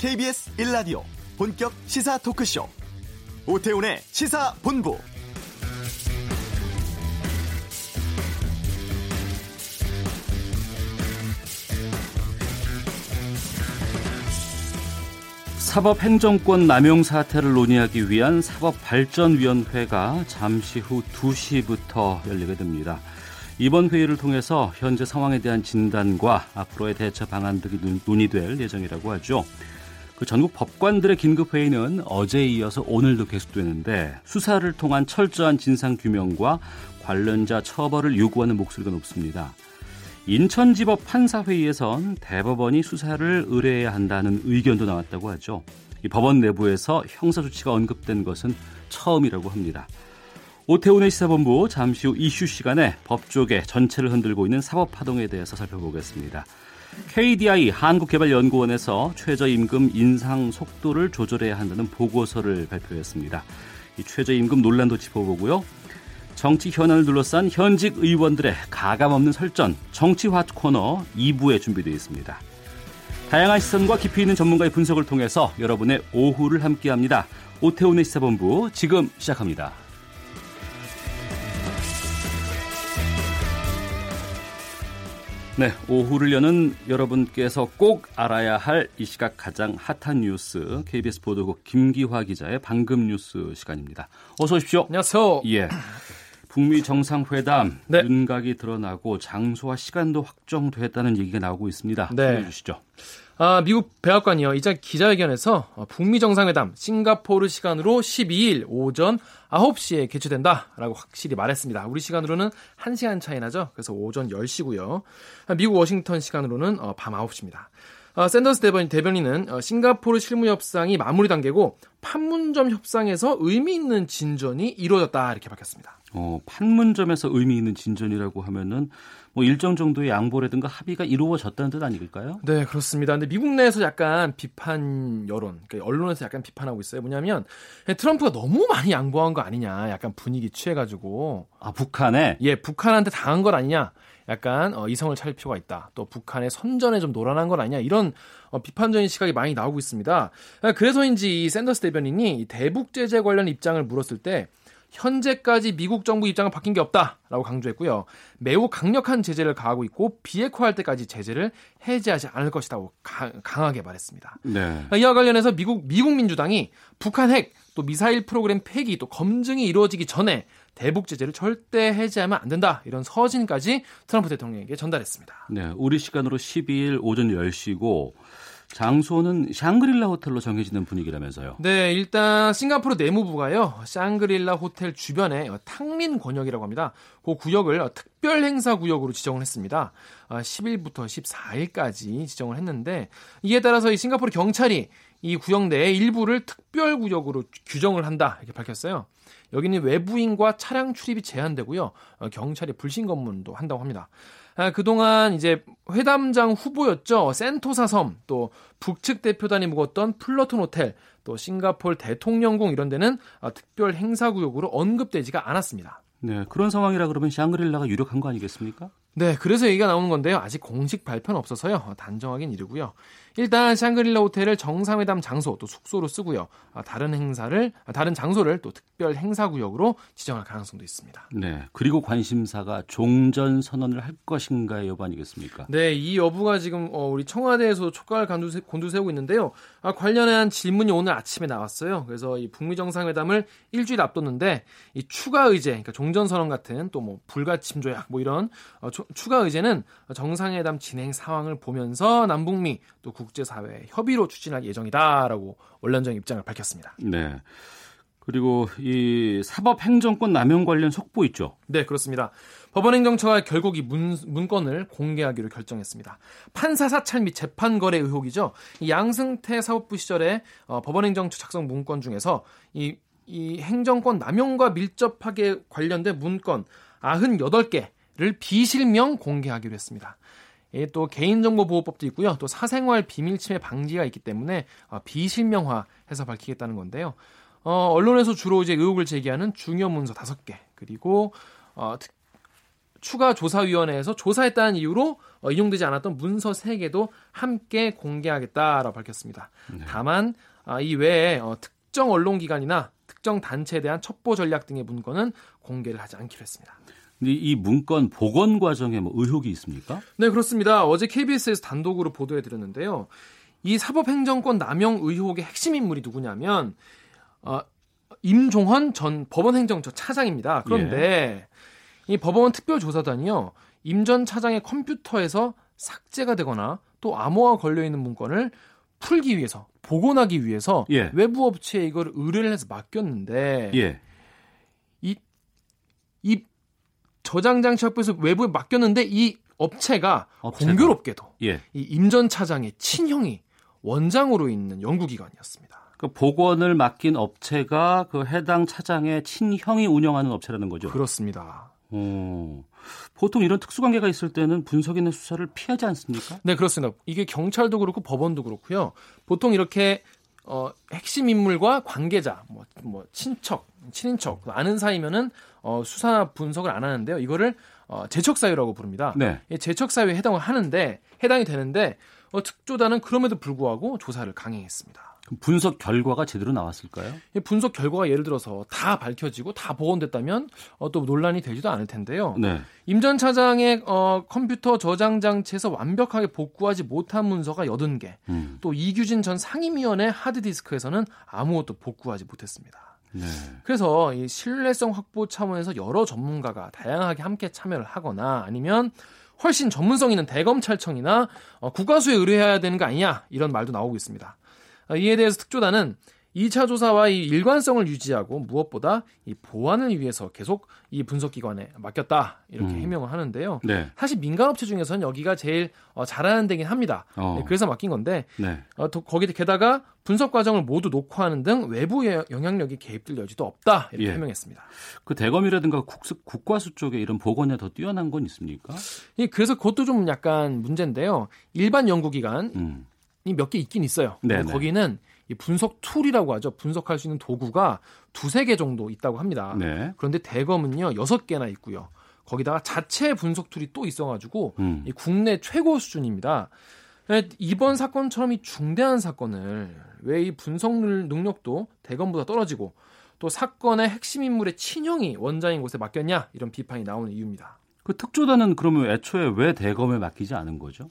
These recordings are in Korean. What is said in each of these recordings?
KBS 1라디오 본격 시사 토크쇼 오태훈의 시사본부 사법행정권 남용 사태를 논의하기 위한 사법발전위원회가 잠시 후 2시부터 열리게 됩니다. 이번 회의를 통해서 현재 상황에 대한 진단과 앞으로의 대처 방안 등이 논의될 예정이라고 하죠. 그 전국 법관들의 긴급 회의는 어제에 이어서 오늘도 계속되는데 수사를 통한 철저한 진상 규명과 관련자 처벌을 요구하는 목소리가 높습니다. 인천지법 판사회의에선 대법원이 수사를 의뢰해야 한다는 의견도 나왔다고 하죠. 이 법원 내부에서 형사조치가 언급된 것은 처음이라고 합니다. 오태훈의 시사본부 잠시 후 이슈 시간에 법조계 전체를 흔들고 있는 사법파동에 대해서 살펴보겠습니다. KDI 한국개발연구원에서 최저임금 인상 속도를 조절해야 한다는 보고서를 발표했습니다. 이 최저임금 논란도 짚어보고요. 정치 현안을 둘러싼 현직 의원들의 가감없는 설전, 정치화 코너 2부에 준비되어 있습니다. 다양한 시선과 깊이 있는 전문가의 분석을 통해서 여러분의 오후를 함께합니다. 오태훈의 시사본부 지금 시작합니다. 네, 오후를 여는 여러분께서 꼭 알아야 할 이 시각 가장 핫한 뉴스 KBS 보도국 김기화 기자의 방금 뉴스 시간입니다. 어서 오십시오. 안녕하세요. 예. 북미 정상회담 네. 윤곽이 드러나고 장소와 시간도 확정됐다는 얘기가 나오고 있습니다. 네. 알려주시죠. 아, 미국 백악관이요. 이제 기자회견에서 북미 정상회담 싱가포르 시간으로 12일 오전 9시에 개최된다라고 확실히 말했습니다. 우리 시간으로는 1시간 차이 나죠. 그래서 오전 10시고요. 미국 워싱턴 시간으로는 어, 밤 9시입니다. 어, 샌더스 대변인, 대변인은 어, 싱가포르 실무 협상이 마무리 단계고 판문점 협상에서 의미 있는 진전이 이루어졌다 이렇게 밝혔습니다. 어, 판문점에서 의미 있는 진전이라고 하면은 뭐 일정 정도의 양보라든가 합의가 이루어졌다는 뜻 아닐까요? 네, 그렇습니다. 근데 미국 내에서 약간 비판 여론, 그러니까 언론에서 약간 비판하고 있어요. 뭐냐면 트럼프가 너무 많이 양보한 거 아니냐, 약간 분위기 취해가지고 아 북한에 예, 북한한테 당한 것 아니냐. 약간 어, 이성을 차릴 필요가 있다. 또 북한의 선전에 좀 노란한 건 아니냐 이런 어, 비판적인 시각이 많이 나오고 있습니다. 그래서인지 이 샌더스 대변인이 대북 제재 관련 입장을 물었을 때 현재까지 미국 정부 입장은 바뀐 게 없다라고 강조했고요. 매우 강력한 제재를 가하고 있고 비핵화할 때까지 제재를 해제하지 않을 것이라고 강하게 말했습니다. 네. 이와 관련해서 미국 미국 민주당이 북한 핵 또 미사일 프로그램 폐기 또 검증이 이루어지기 전에 대북 제재를 절대 해제하면 안 된다. 이런 서신까지 트럼프 대통령에게 전달했습니다. 네, 우리 시간으로 12일 오전 10시고 장소는 샹그릴라 호텔로 정해지는 분위기라면서요. 네, 일단 싱가포르 내무부가요. 샹그릴라 호텔 주변에 탕민 권역이라고 합니다. 그 구역을 특별 행사 구역으로 지정을 했습니다. 10일부터 아, 14일까지 지정을 했는데 이에 따라서 이 싱가포르 경찰이 이 구역 내의 일부를 특별 구역으로 규정을 한다 이렇게 밝혔어요. 여기는 외부인과 차량 출입이 제한되고요. 어, 경찰이 불신 검문도 한다고 합니다. 아, 그동안 이제 회담장 후보였죠. 센토사 섬, 또 북측 대표단이 묵었던 플러톤 호텔, 또 싱가폴 대통령궁 이런 데는 아, 특별 행사구역으로 언급되지가 않았습니다. 네, 그런 상황이라 그러면 샹그릴라가 유력한 거 아니겠습니까? 네, 그래서 얘기가 나오는 건데요. 아직 공식 발표는 없어서요. 단정하긴 이르고요. 일단 샹그릴라 호텔을 정상회담 장소 또 숙소로 쓰고요. 아, 다른 행사를 아, 다른 장소를 또 특별 행사 구역으로 지정할 가능성도 있습니다. 네. 그리고 관심사가 종전 선언을 할 것인가의 여부 아니겠습니까? 네, 이 여부가 지금 어, 우리 청와대에서 촉각을 곤두세, 곤두세우고 있는데요. 아, 관련한 질문이 오늘 아침에 나왔어요. 그래서 이 북미 정상회담을 일주일 앞뒀는데 이 추가 의제, 그러니까 종전 선언 같은 또 뭐 불가침 조약 뭐 이런 어, 추가 의제는 정상회담 진행 상황을 보면서 남북미 또 국제사회 협의로 추진할 예정이다라고 원론적 입장을 밝혔습니다. 네. 그리고 이 사법행정권 남용 관련 속보 있죠? 네, 그렇습니다. 법원행정처가 결국 이 문, 문건을 공개하기로 결정했습니다. 판사 사찰 및 재판 거래 의혹이죠. 이 양승태 사법부 시절에 어, 법원행정처 작성 문건 중에서 이, 이 행정권 남용과 밀접하게 관련된 문건 98개를 비실명 공개하기로 했습니다. 예, 또 개인정보보호법도 있고요. 또 사생활 비밀 침해 방지가 있기 때문에 어, 비실명화해서 밝히겠다는 건데요. 어, 언론에서 주로 이제 의혹을 제기하는 중요 문서 5개 그리고 어, 추가 조사위원회에서 조사했다는 이유로 어, 인용되지 않았던 문서 3개도 함께 공개하겠다라고 밝혔습니다. 네. 다만 아, 이 외에 어, 특정 언론기관이나 특정 단체에 대한 첩보 전략 등의 문건은 공개를 하지 않기로 했습니다. 근데 이 문건 복원 과정에 뭐 의혹이 있습니까? 네, 그렇습니다. 어제 KBS에서 단독으로 보도해 드렸는데요. 이 사법행정권 남용 의혹의 핵심 인물이 누구냐면 어, 임종헌 전 법원행정처 차장입니다. 그런데 예. 이 법원 특별조사단이요. 임 전 차장의 컴퓨터에서 삭제가 되거나 또 암호화 걸려 있는 문건을 풀기 위해서 복원하기 위해서 예. 외부 업체에 이걸 의뢰를 해서 맡겼는데 예. 이, 이 저장 장치 학부에서 외부에 맡겼는데 이 업체가, 업체가. 공교롭게도 예. 이 임 전 차장의 친형이 원장으로 있는 연구기관이었습니다. 그 복원을 맡긴 업체가 그 해당 차장의 친형이 운영하는 업체라는 거죠. 그렇습니다. 어, 보통 이런 특수관계가 있을 때는 분석이나 수사를 피하지 않습니까? 네, 그렇습니다. 이게 경찰도 그렇고 법원도 그렇고요. 보통 이렇게 어, 핵심 인물과 관계자, 뭐, 뭐 친척, 친인척, 아는 사이면은 어, 수사 분석을 안 하는데요. 이거를 어, 재척 사유라고 부릅니다. 네. 재척 사유에 해당을 하는데 해당이 되는데 어, 특조단은 그럼에도 불구하고 조사를 강행했습니다. 분석 결과가 제대로 나왔을까요? 분석 결과가 예를 들어서 다 밝혀지고 다 복원됐다면 어, 또 논란이 되지도 않을 텐데요. 네. 임전 차장의 어, 컴퓨터 저장 장치에서 완벽하게 복구하지 못한 문서가 80개, 음. 또 이규진 전 상임위원회 하드디스크에서는 아무것도 복구하지 못했습니다. 네. 그래서 이 신뢰성 확보 차원에서 여러 전문가가 다양하게 함께 참여를 하거나 아니면 훨씬 전문성 있는 대검찰청이나 어, 국가수에 의뢰해야 되는 거 아니냐 이런 말도 나오고 있습니다. 어, 이에 대해서 특조단은 2차 조사와 이 일관성을 유지하고 무엇보다 이 보안을 위해서 계속 이 분석기관에 맡겼다 이렇게 음. 해명을 하는데요. 네. 사실 민간업체 중에서는 여기가 제일 어, 잘하는 데긴 합니다. 어. 네, 그래서 맡긴 건데 네. 어, 거기에 게다가 분석 과정을 모두 녹화하는 등 외부 영향력이 개입될 여지도 없다 이렇게 예. 해명했습니다. 그 대검이라든가 국수, 국과수 쪽에 이런 보건에 더 뛰어난 건 있습니까? 예, 그래서 그것도 좀 약간 문제인데요. 일반 연구기관 음. 이몇 개 있긴 있어요. 네 거기는 이 분석 tool이라고 하죠. 분석할 수 있는 도구가 두세 개 정도 있다고 합니다. 네. 그런데 대검은요, 여섯 개나 있고요. 거기다가 자체 분석 tool이 또 있어가지고 음. 이 국내 최고 수준입니다. 이번 사건처럼 이 중대한 사건을 왜 이 분석 능력도 대검보다 떨어지고 또 사건의 핵심 인물의 친형이 원장인 곳에 맡겼냐 이런 비판이 나오는 이유입니다. 그 특조단은 그러면 애초에 왜 대검에 맡기지 않은 거죠?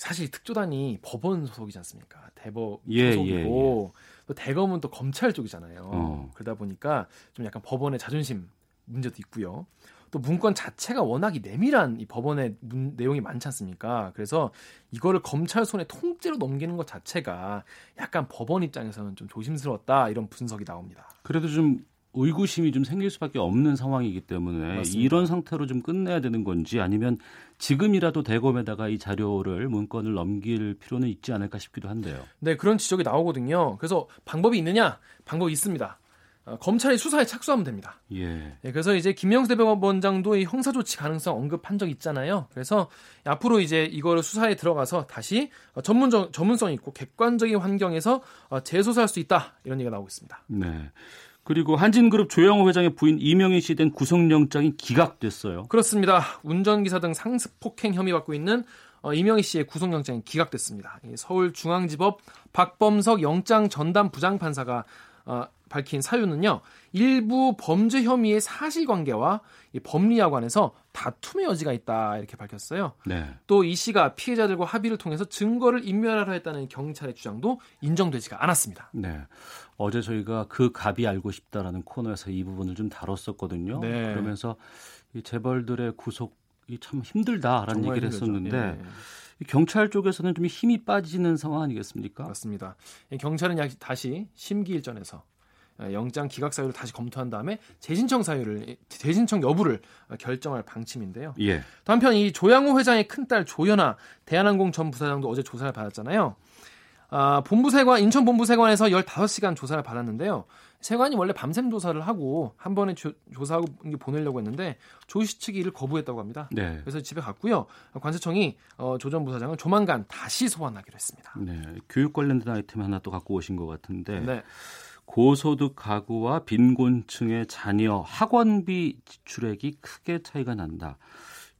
사실 특조단이 법원 소속이지 않습니까? 대법 예, 소속이고 예, 예. 또 대검은 또 검찰 쪽이잖아요. 어. 그러다 보니까 좀 약간 법원의 자존심 문제도 있고요. 또 문건 자체가 워낙이 내밀한 이 법원의 문, 내용이 많지 않습니까? 그래서 이거를 검찰 손에 통째로 넘기는 것 자체가 약간 법원 입장에서는 좀 조심스러웠다 이런 분석이 나옵니다. 그래도 좀 의구심이 좀 생길 수밖에 없는 상황이기 때문에 맞습니다. 이런 상태로 좀 끝내야 되는 건지 아니면 지금이라도 대검에다가 이 자료를 문건을 넘길 필요는 있지 않을까 싶기도 한데요. 네, 그런 지적이 나오거든요. 그래서 방법이 있느냐? 방법이 있습니다. 어, 검찰이 수사에 착수하면 됩니다. 예. 네, 그래서 이제 김영수 대법원장도 이 형사 조치 가능성 언급한 적 있잖아요. 그래서 앞으로 이제 이거를 수사에 들어가서 다시 전문적 전문성 있고 객관적인 환경에서 어, 재소사할 수 있다 이런 얘기가 나오고 있습니다. 네. 그리고 한진그룹 조영호 회장의 부인 이명희 씨 된 구속영장이 기각됐어요. 그렇습니다. 운전기사 등 상습 폭행 혐의 받고 있는 어, 이명희 씨의 구속영장이 기각됐습니다. 서울중앙지법 박범석 영장 전담 부장판사가 어, 밝힌 사유는요. 일부 범죄 혐의의 사실관계와 법리와 관해서 다툼의 여지가 있다 이렇게 밝혔어요. 네. 또 이 씨가 피해자들과 합의를 통해서 증거를 인멸하려 했다는 경찰의 주장도 인정되지가 않았습니다. 네. 어제 저희가 그 갑이 알고 싶다라는 코너에서 이 부분을 좀 다뤘었거든요. 네. 그러면서 이 재벌들의 구속이 참 힘들다라는 얘기를 힘들죠. 했었는데 네. 경찰 쪽에서는 좀 힘이 빠지는 상황 아니겠습니까? 맞습니다. 경찰은 다시 심기일전에서 영장 기각 사유를 다시 검토한 다음에 재신청 사유를 재신청 여부를 결정할 방침인데요. 예. 또 한편 이 조양호 회장의 큰딸 조연아 대한항공 전 부사장도 어제 조사를 받았잖아요. 아, 본부세관 인천 본부세관에서 15시간 조사를 받았는데요. 세관이 원래 밤샘 조사를 하고 한 번에 조, 사하고 보내려고 했는데 조씨 측이 이를 거부했다고 합니다. 네. 그래서 집에 갔고요. 관세청이 어, 조전 부사장을 조만간 다시 소환하기로 했습니다. 네. 교육 관련된 아이템 하나 또 갖고 오신 것 같은데 네. 고소득 가구와 빈곤층의 자녀 학원비 지출액이 크게 차이가 난다.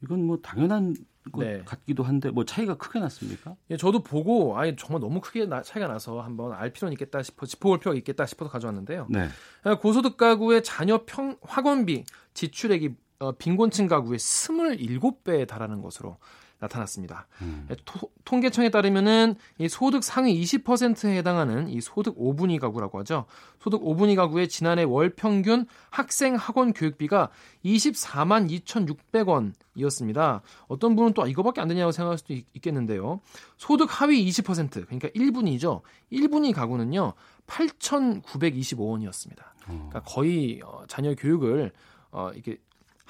이건 뭐 당연한 것 네. 같기도 한데 뭐 차이가 크게 났습니까? 예, 저도 보고 아예 정말 너무 크게 나, 차이가 나서 한번 알 필요는 있겠다 싶어 짚어볼 필요가 있겠다 싶어서 가져왔는데요. 네. 예, 고소득 가구의 자녀 평 학원비 지출액이 어, 빈곤층 가구의 27배에 달하는 것으로 나타났습니다. 음. 토, 통계청에 따르면은 이 소득 상위 20%에 해당하는 이 소득 5분위 가구라고 하죠. 소득 5분위 가구의 지난해 월 평균 학생 학원 교육비가 24만 2,600원이었습니다. 어떤 분은 또 이거밖에 안 되냐고 생각할 수도 있, 겠는데요 소득 하위 20% 그러니까 1분위죠. 1분위 가구는요. 8,925원이었습니다. 그러니까 거의 어, 자녀 교육을 어, 이게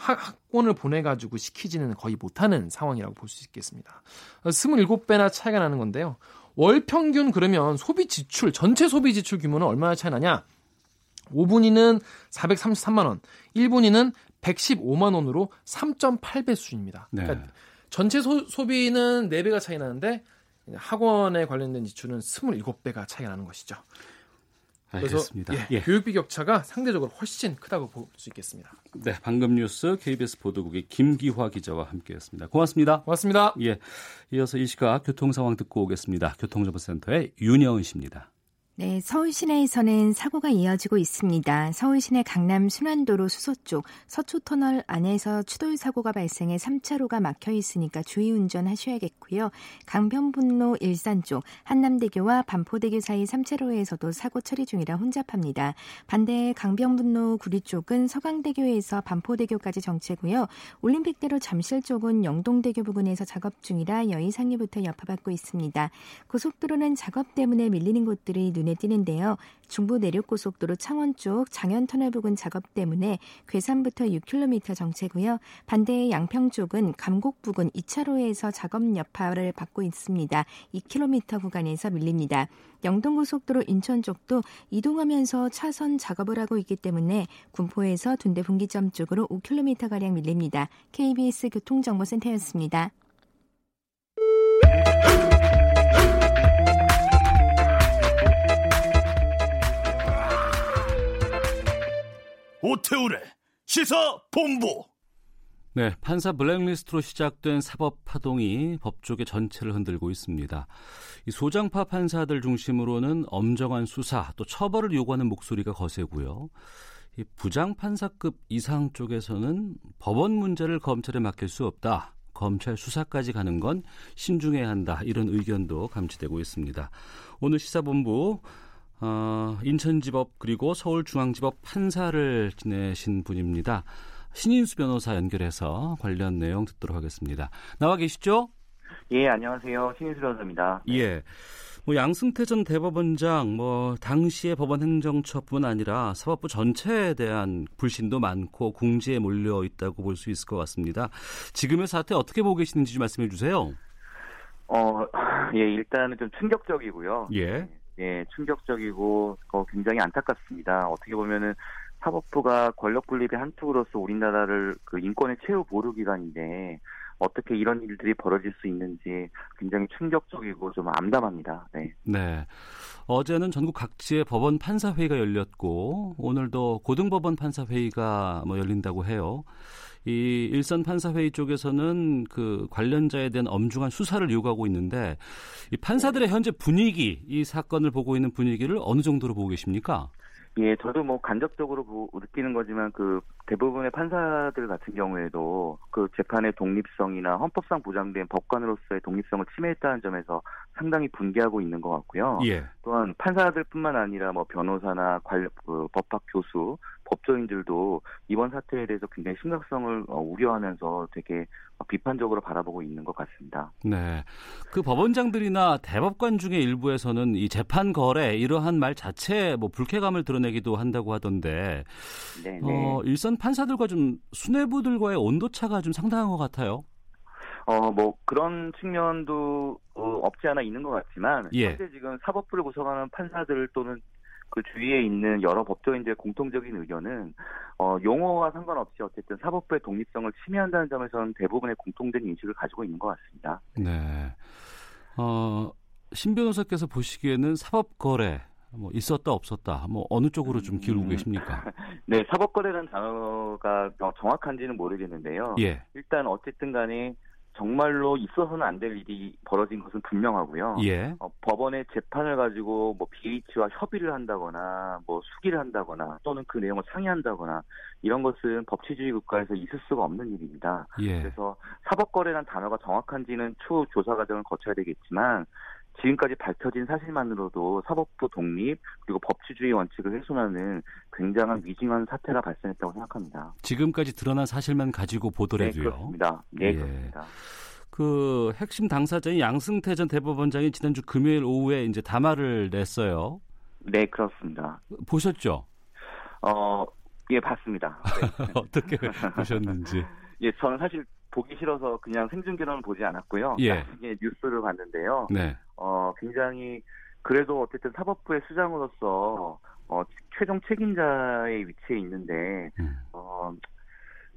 학원을 보내가지고 시키지는 거의 못하는 상황이라고 볼 수 있겠습니다. 27배나 차이가 나는 건데요. 월 평균 그러면 소비 지출, 전체 소비 지출 규모는 얼마나 차이 나냐? 5분위는 433만 원, 1분위는 115만 원으로 3.8배 수준입니다. 네. 그러니까 전체 소, 소비는 4배가 차이 나는데 학원에 관련된 지출은 27배가 차이가 나는 것이죠. 알겠습니다. 그래서 예, 예. 교육비 격차가 상대적으로 훨씬 크다고 볼 수 있겠습니다. 네, 방금 뉴스 KBS 보도국의 김기화 기자와 함께했습니다. 고맙습니다. 고맙습니다. 예, 이어서 이 시각 교통 상황 듣고 오겠습니다. 교통정보센터의 윤여은 씨입니다. 네, 서울 시내에서는 사고가 이어지고 있습니다. 서울 시내 강남 순환도로 수소 쪽 서초터널 안에서 추돌 사고가 발생해 3차로가 막혀 있으니까 주의 운전하셔야겠고요. 강변분로 일산 쪽 한남대교와 반포대교 사이 3차로에서도 사고 처리 중이라 혼잡합니다. 반대 강변분로 구리 쪽은 서강대교에서 반포대교까지 정체고요. 올림픽대로 잠실 쪽은 영동대교 부근에서 작업 중이라 여의상리부터 여파받고 있습니다. 고속도로는 작업 때문에 밀리는 곳들이 눈에 눈에 띄는데요. 중부 내륙고속도로 창원 쪽 장현 터널 부근 작업 때문에 괴산부터 6km 정체고요. 반대 양평 쪽은 감곡 부근 2차로에서 작업 여파를 받고 있습니다. 2km 구간에서 밀립니다. 영동고속도로 인천 쪽도 이동하면서 차선 작업을 하고 있기 때문에 군포에서 둔대 분기점 쪽으로 5km가량 밀립니다. KBS 교통정보센터였습니다. 오태우래 시사 본부. 네, 판사 블랙리스트로 시작된 사법 파동이 법조계 전체를 흔들고 있습니다. 이 소장파 판사들 중심으로는 엄정한 수사 또 처벌을 요구하는 목소리가 거세고요. 이 부장 판사급 이상 쪽에서는 법원 문제를 검찰에 맡길 수 없다. 검찰 수사까지 가는 건 신중해야 한다. 이런 의견도 감지되고 있습니다. 오늘 시사본부 어, 인천지법 그리고 서울중앙지법 판사를 지내신 분입니다. 신인수 변호사 연결해서 관련 내용 듣도록 하겠습니다. 나와 계시죠? 예, 안녕하세요. 신인수 변호사입니다. 네. 예. 뭐 양승태 전 대법원장 뭐 당시의 법원 행정처뿐 아니라 사법부 전체에 대한 불신도 많고 궁지에 몰려 있다고 볼 수 있을 것 같습니다. 지금의 사태 어떻게 보고 계시는지 좀 말씀해 주세요. 어, 예, 일단은 좀 충격적이고요. 예. 예, 충격적이고 어, 굉장히 안타깝습니다. 어떻게 보면은 사법부가 권력 분립의 한 축으로서 우리나라를 그 인권의 최후 보루 기관인데 어떻게 이런 일들이 벌어질 수 있는지 굉장히 충격적이고 좀 암담합니다. 네. 네. 어제는 전국 각지의 법원 판사 회의가 열렸고 오늘도 고등법원 판사 회의가 뭐 열린다고 해요. 이 일선 판사회의 쪽에서는 그 관련자에 대한 엄중한 수사를 요구하고 있는데 이 판사들의 현재 분위기, 이 사건을 보고 있는 분위기를 어느 정도로 보고 계십니까? 예, 저도 뭐 간접적으로 보, 느끼는 거지만 그 대부분의 판사들 같은 경우에도 그 재판의 독립성이나 헌법상 보장된 법관으로서의 독립성을 침해했다는 점에서 상당히 분개하고 있는 것 같고요. 예. 또한 판사들뿐만 아니라 뭐 변호사나 관련 그 법학 교수, 법조인들도 이번 사태에 대해서 굉장히 심각성을 어, 우려하면서 되게 비판적으로 바라보고 있는 것 같습니다. 네. 그 법원장들이나 대법관 중에 일부에서는 이 재판 거래 이러한 말 자체에 뭐 불쾌감을 드러내기도 한다고 하던데 네, 네. 어, 일선 판사들과 좀 수뇌부들과의 온도차가 좀 상당한 것 같아요. 어, 뭐, 그런 측면도 어, 없지 않아 있는 것 같지만, 예. 현재 지금 사법부를 구성하는 판사들 또는 그 주위에 있는 여러 법조인들의 공통적인 의견은 어, 용어와 상관없이 어쨌든 사법부의 독립성을 침해한다는 점에서는 대부분의 공통된 인식을 가지고 있는 것 같습니다. 네. 어, 신 변호사께서 보시기에는 사법 거래 뭐 있었다 없었다 뭐 어느 쪽으로 좀 기울고 음. 계십니까? 네, 사법거래라는 단어가 더 정확한지는 모르겠는데요. 예. 일단 어쨌든 간에 정말로 있어서는 안 될 일이 벌어진 것은 분명하고요. 예. 어, 법원의 재판을 가지고 뭐 BH와 협의를 한다거나 뭐 수기를 한다거나 또는 그 내용을 상의한다거나 이런 것은 법치주의 국가에서 있을 수가 없는 일입니다. 예. 그래서 사법거래란 단어가 정확한지는 추후 조사 과정을 거쳐야 되겠지만 지금까지 밝혀진 사실만으로도 사법부 독립 그리고 법치주의 원칙을 훼손하는 굉장한 위중한 사태가 발생했다고 생각합니다. 지금까지 드러난 사실만 가지고 네, 보더라도요. 그렇습니다. 네, 예. 그렇습니다. 그 핵심 당사자인 양승태 전 대법원장이 지난주 금요일 오후에 이제 담화를 냈어요. 네, 그렇습니다. 보셨죠? 어, 예, 봤습니다. 네. 어떻게 보셨는지. 예, 저는 사실 보기 싫어서 그냥 생중계로는 보지 않았고요. 예. 나중에 뉴스를 봤는데요. 네. 어, 굉장히 그래도 어쨌든 사법부의 수장으로서 어, 최종 책임자의 위치에 있는데 음. 어,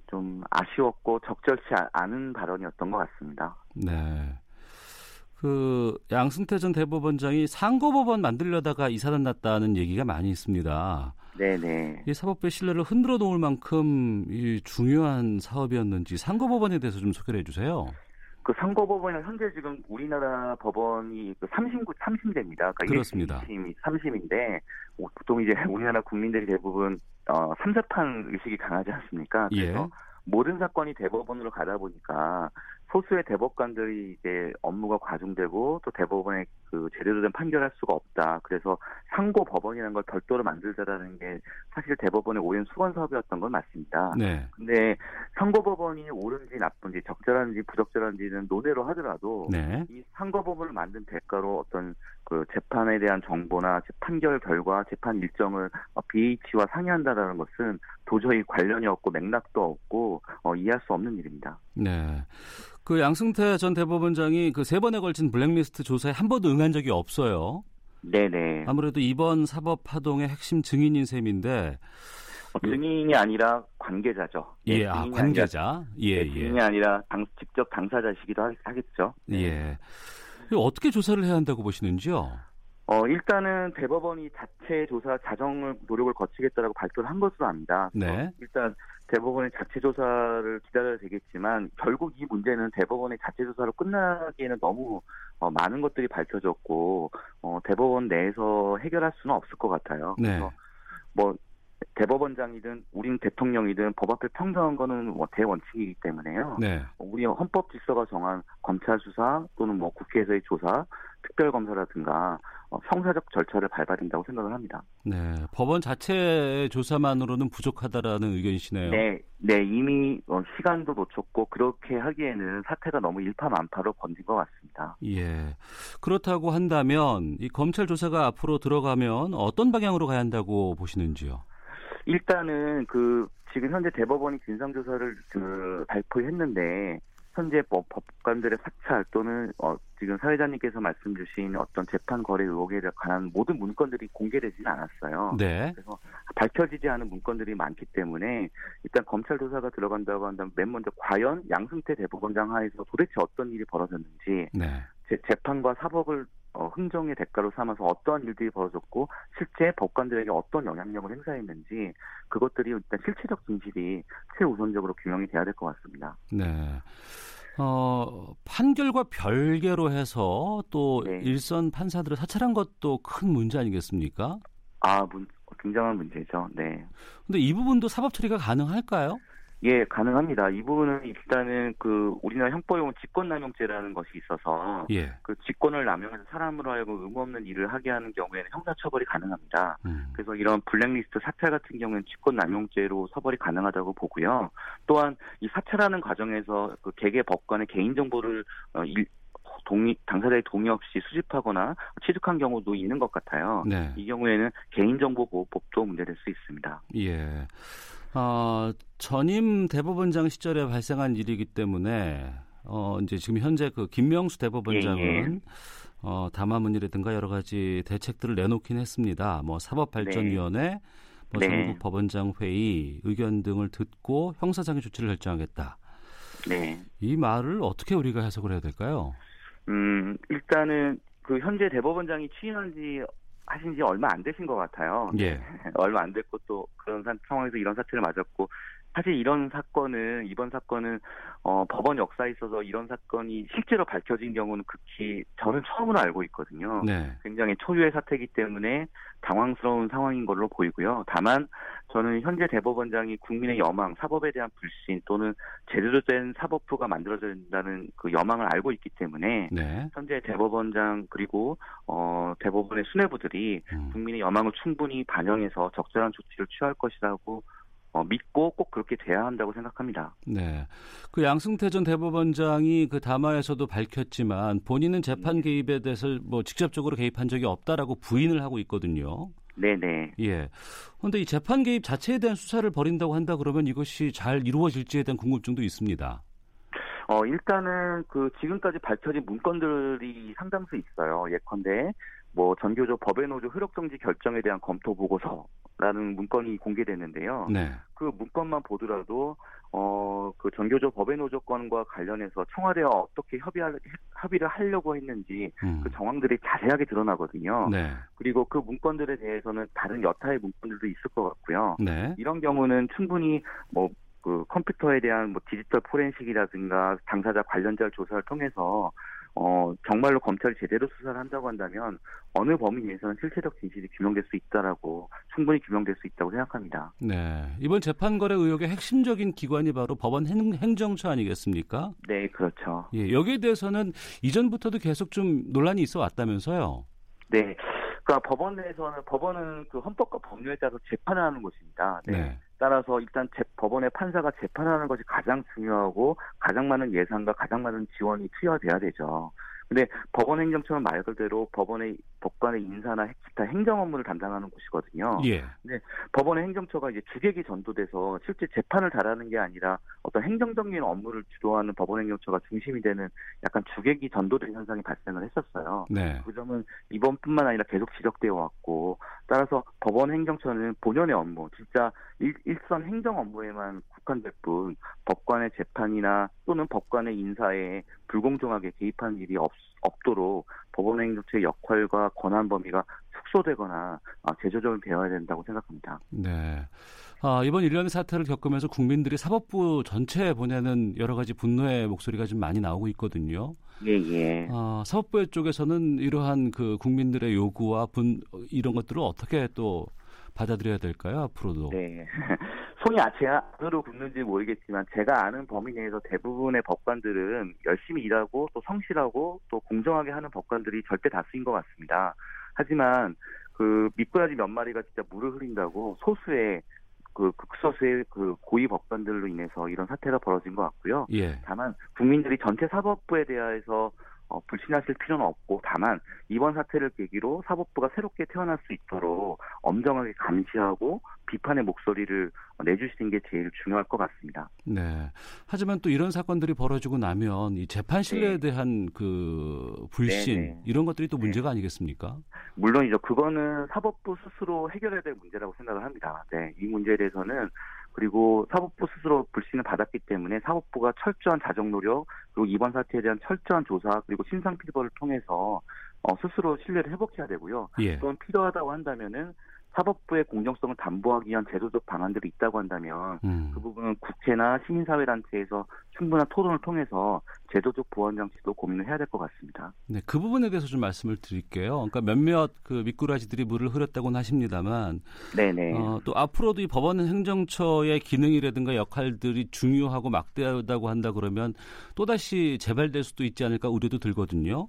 좀 아쉬웠고 적절치 아- 않은 발언이었던 것 같습니다. 네. 그 양승태 전 대법원장이 상고법원 만들려다가 이사단 났다는 얘기가 많이 있습니다. 네네. 이 사법부의 신뢰를 흔들어 놓을 만큼 이 중요한 사업이었는지 상고법원에 대해서 좀 소개를 해주세요. 그 상고법원은 현재 지금 우리나라 법원이 그 3심구 3심대입니다. 그러니까 그렇습니다. 1심, 3심인데 보통 이제 우리나라 국민들이 대부분 어, 삼사판 의식이 강하지 않습니까? 그래서 예. 모든 사건이 대법원으로 가다 보니까 소수의 대법관들이 이제 업무가 과중되고 또 대법원에 그 제대로 된 판결할 수가 없다. 그래서 상고 법원이라는 걸 별도로 만들자라는 게 사실 대법원의 오랜 수건 사업이었던 건 맞습니다. 네. 근데 상고 법원이 옳은지 나쁜지 적절한지 부적절한지는 논외로 하더라도 네. 이 상고 법원을 만든 대가로 어떤 그 재판에 대한 정보나 판결 결과 재판 일정을 어, BH와 상의한다라는 것은 도저히 관련이 없고 맥락도 없고 어, 이해할 수 없는 일입니다. 네. 그 양승태 전 대법원장이 그 세 번에 걸친 블랙리스트 조사에 한 번도 응한 적이 없어요. 네네. 아무래도 이번 사법 파동의 핵심 증인인 셈인데 어, 증인이 아니라 관계자죠. 네, 예, 아, 증인이 관계자. 예, 아니라, 네, 예. 증인이 아니라 당, 직접 당사자시기도 하- 하겠죠. 예. 이거 어떻게 조사를 해야 한다고 보시는지요? 어, 일단은 대법원이 자체 조사 자정을 노력을 거치겠다라고 발표를 한 것으로 압니다. 네. 일단 대법원의 자체 조사를 기다려야 되겠지만 결국 이 문제는 대법원의 자체 조사로 끝나기에는 너무 어, 많은 것들이 밝혀졌고 어, 대법원 내에서 해결할 수는 없을 것 같아요. 네. 그래서 뭐 대법원장이든 우린 대통령이든 법 앞에 평등한 거는 뭐 대원칙이기 때문에요. 네. 우리 헌법 질서가 정한 검찰 수사 또는 뭐 국회에서의 조사, 특별 검사라든가 어, 형사적 절차를 밟아야 된다고 생각을 합니다. 네. 법원 자체의 조사만으로는 부족하다라는 의견이시네요. 네, 네 이미 어, 시간도 놓쳤고 그렇게 하기에는 사태가 너무 일파만파로 번진 것 같습니다. 예. 그렇다고 한다면 이 검찰 조사가 앞으로 들어가면 어떤 방향으로 가야 한다고 보시는지요? 일단은 그 지금 현재 대법원이 진상 조사를 그 발표했는데 현재 법, 법관들의 사찰 또는 어, 지금 사회자님께서 말씀 주신 어떤 재판 거래 의혹에 관한 모든 문건들이 공개되지는 않았어요. 네. 그래서 밝혀지지 않은 문건들이 많기 때문에 일단 검찰 조사가 들어간다고 한다면 맨 먼저 과연 양승태 대법원장 하에서 도대체 어떤 일이 벌어졌는지 네. 재, 재판과 사법을 어, 흥정의 대가로 삼아서 어떠한 일들이 벌어졌고 실제 법관들에게 어떤 영향력을 행사했는지 그것들이 일단 실체적 진실이 최우선적으로 규명이 돼야 될 것 같습니다. 네. 어, 판결과 별개로 해서 또 네. 일선 판사들을 사찰한 것도 큰 문제 아니겠습니까? 아, 문, 굉장한 문제죠. 네. 근데 이 부분도 사법 처리가 가능할까요? 예, 가능합니다. 이 부분은 일단은 그 우리나라 형법용은 직권남용죄라는 것이 있어서 예. 그 직권을 남용해서 사람으로 하여금 의무 없는 일을 하게 하는 경우에는 형사처벌이 가능합니다. 음. 그래서 이런 블랙리스트 사찰 같은 경우에는 직권남용죄로 처벌이 가능하다고 보고요. 또한 이 사찰하는 과정에서 그 개개 법관의 개인정보를 어, 일- 동의, 당사자의 동의 없이 수집하거나 취득한 경우도 있는 것 같아요. 네. 이 경우에는 개인정보보호법도 문제될 수 있습니다. 예. 어, 전임 대법원장 시절에 발생한 일이기 때문에 어, 이제 지금 현재 그 김명수 대법원장은 예, 예. 어, 담화문이라든가 여러 가지 대책들을 내놓긴 했습니다. 뭐 사법발전위원회, 뭐 네. 전국 법원장 회의 의견 등을 듣고 형사상의 조치를 결정하겠다. 네. 이 말을 어떻게 우리가 해석을 해야 될까요? 음, 일단은 그 현재 대법원장이 취임한 지 하신 지 얼마 안 되신 것 같아요. 예. 얼마 안 됐고 또 그런 사, 상황에서 이런 사태를 맞았고 사실 이런 사건은 이번 사건은 어, 법원 역사에 있어서 이런 사건이 실제로 밝혀진 경우는 극히 저는 처음으로 알고 있거든요. 네. 굉장히 초유의 사태이기 때문에 당황스러운 상황인 걸로 보이고요. 다만 저는 현재 대법원장이 국민의 여망, 사법에 대한 불신 또는 제대로 된 사법부가 만들어져야 된다는 그 여망을 알고 있기 때문에 네. 현재 대법원장 그리고 어, 대법원의 수뇌부들이 음. 국민의 여망을 충분히 반영해서 적절한 조치를 취할 것이라고 어, 믿고 꼭 그렇게 돼야 한다고 생각합니다. 네. 그 양승태 전 대법원장이 그 담화에서도 밝혔지만 본인은 재판 개입에 대해서 뭐 직접적으로 개입한 적이 없다라고 부인을 하고 있거든요. 네네. 예. 그런데 이 재판 개입 자체에 대한 수사를 벌인다고 한다 그러면 이것이 잘 이루어질지에 대한 궁금증도 있습니다. 어, 일단은 그 지금까지 밝혀진 문건들이 상당수 있어요. 예컨대 뭐 전교조 법의 노조 효력정지 결정에 대한 검토 보고서라는 문건이 공개됐는데요. 네. 그 문건만 보더라도 어그 전교조 법의 노조 건과 관련해서 청와대와 어떻게 협의할 합의를 하려고 했는지 음. 그 정황들이 자세하게 드러나거든요. 네. 그리고 그 문건들에 대해서는 다른 여타의 문건들도 있을 것 같고요. 네. 이런 경우는 충분히 뭐그 컴퓨터에 대한 뭐 디지털 포렌식이라든가 당사자 관련자 조사를 통해서 어 정말로 검찰이 제대로 수사를 한다고 한다면 어느 범위 내에서는 실체적 진실이 규명될 수 있다라고 충분히 규명될 수 있다고 생각합니다. 네. 이번 재판 거래 의혹의 핵심적인 기관이 바로 법원 행, 행정처 아니겠습니까? 네, 그렇죠. 예. 여기에 대해서는 이전부터도 계속 좀 논란이 있어 왔다면서요. 네. 그러니까 법원 내에서는 법원은 그 헌법과 법률에 따라서 재판을 하는 곳입니다. 네. 네. 따라서 일단 재- 법원의 판사가 재판하는 것이 가장 중요하고 가장 많은 예산과 가장 많은 지원이 투여돼야 되죠. 근데 법원 행정처는 말 그대로 법원의 법관의 인사나 기타 행정 업무를 담당하는 곳이거든요. 예. 법원의 행정처가 이제 주객이 전도돼서 실제 재판을 잘하는 게 아니라 어떤 행정적인 업무를 주도하는 법원 행정처가 중심이 되는 약간 주객이 전도된 현상이 발생을 했었어요. 네. 그 점은 이번뿐만 아니라 계속 지적되어 왔고 따라서 법원 행정처는 본연의 업무, 진짜 일, 일선 행정 업무에만 국한될 뿐 법관의 재판이나 또는 법관의 인사에 불공정하게 개입하는 일이 없, 없도록 법원 행정처의 역할과 권한 범위가 축소되거나 아, 제조적으로 되어야 된다고 생각합니다. 네. 아, 이번 일련의 사태를 겪으면서 국민들이 사법부 전체에 보내는 여러 가지 분노의 목소리가 좀 많이 나오고 있거든요. 예, 예. 아, 사법부 쪽에서는 이러한 그 국민들의 요구와 분 이런 것들을 어떻게 또 받아들여야 될까요? 앞으로도. 네. 손이 아- 제 안으로 굽는지 모르겠지만 제가 아는 범위 내에서 대부분의 법관들은 열심히 일하고 또 성실하고 또 공정하게 하는 법관들이 절대 다수인 것 같습니다. 하지만 그 미꾸라지 몇 마리가 진짜 물을 흐린다고 소수의 그 극소수의 그 고위 법관들로 인해서 이런 사태가 벌어진 것 같고요. 예. 다만 국민들이 전체 사법부에 대해서 어, 불신하실 필요는 없고 다만 이번 사태를 계기로 사법부가 새롭게 태어날 수 있도록 엄정하게 감시하고 비판의 목소리를 내주시는 게 제일 중요할 것 같습니다. 네. 하지만 또 이런 사건들이 벌어지고 나면 이 재판 신뢰에 네. 대한 그 불신 네, 네. 이런 것들이 또 네. 문제가 아니겠습니까? 물론이죠. 그거는 사법부 스스로 해결해야 될 문제라고 생각을 합니다. 네, 이 문제에 대해서는 그리고 사법부 스스로 불신을 받았기 때문에 사법부가 철저한 자정 노력 그리고 이번 사태에 대한 철저한 조사 그리고 신상 필벌을 통해서 어, 스스로 신뢰를 회복해야 되고요. 예. 또는 필요하다고 한다면은 사법부의 공정성을 담보하기 위한 제도적 방안들이 있다고 한다면 음. 그 부분은 국회나 시민사회단체에서 충분한 토론을 통해서 제도적 보완 장치도 고민을 해야 될 것 같습니다. 네, 그 부분에 대해서 좀 말씀을 드릴게요. 그러니까 몇몇 그 미꾸라지들이 물을 흐렸다고는 하십니다만 네네. 어, 또 앞으로도 이 법원 행정처의 기능이라든가 역할들이 중요하고 막대하다고 한다 그러면 또 다시 재발될 수도 있지 않을까 우려도 들거든요.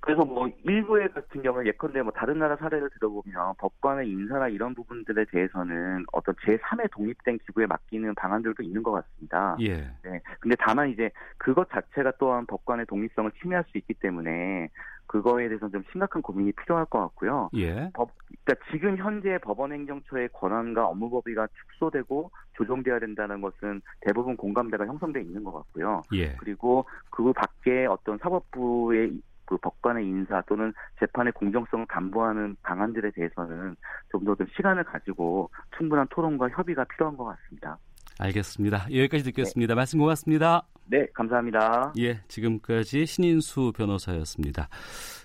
그래서 뭐 일부의 같은 경우는 예컨대 뭐 다른 나라 사례를 들어보면 법관의 인사나 이런 부분들에 대해서는 어떤 제3의 독립된 기구에 맡기는 방안들도 있는 것 같습니다. 예. 네. 근데 다만 이제 그것 자체가 또한 법관의 독립성을 침해할 수 있기 때문에 그거에 대해서는 좀 심각한 고민이 필요할 것 같고요. 예. 법, 그러니까 지금 현재 법원 행정처의 권한과 업무 범위가 축소되고 조정돼야 된다는 것은 대부분 공감대가 형성돼 있는 것 같고요. 예. 그리고 그 밖에 어떤 사법부의 그 법관의 인사 또는 재판의 공정성을 담보하는 방안들에 대해서는 좀 더 시간을 가지고 충분한 토론과 협의가 필요한 것 같습니다. 알겠습니다. 여기까지 듣겠습니다. 네. 말씀 고맙습니다. 네, 감사합니다. 예, 지금까지 신인수 변호사였습니다.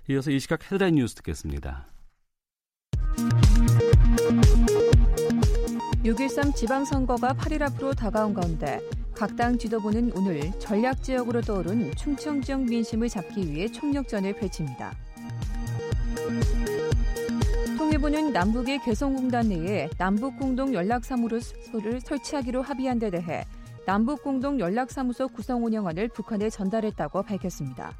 이어서 이 시각 헤드라인 뉴스 듣겠습니다. 6.13 지방선거가 8일 앞으로 다가온 가운데 각 당 지도부는 오늘 전략 지역으로 떠오른 충청 지역 민심을 잡기 위해 총력전을 펼칩니다. 통일부는 남북의 개성공단 내에 남북공동 연락사무소를 설치하기로 합의한 데 대해 남북공동 연락사무소 구성 운영안을 북한에 전달했다고 밝혔습니다.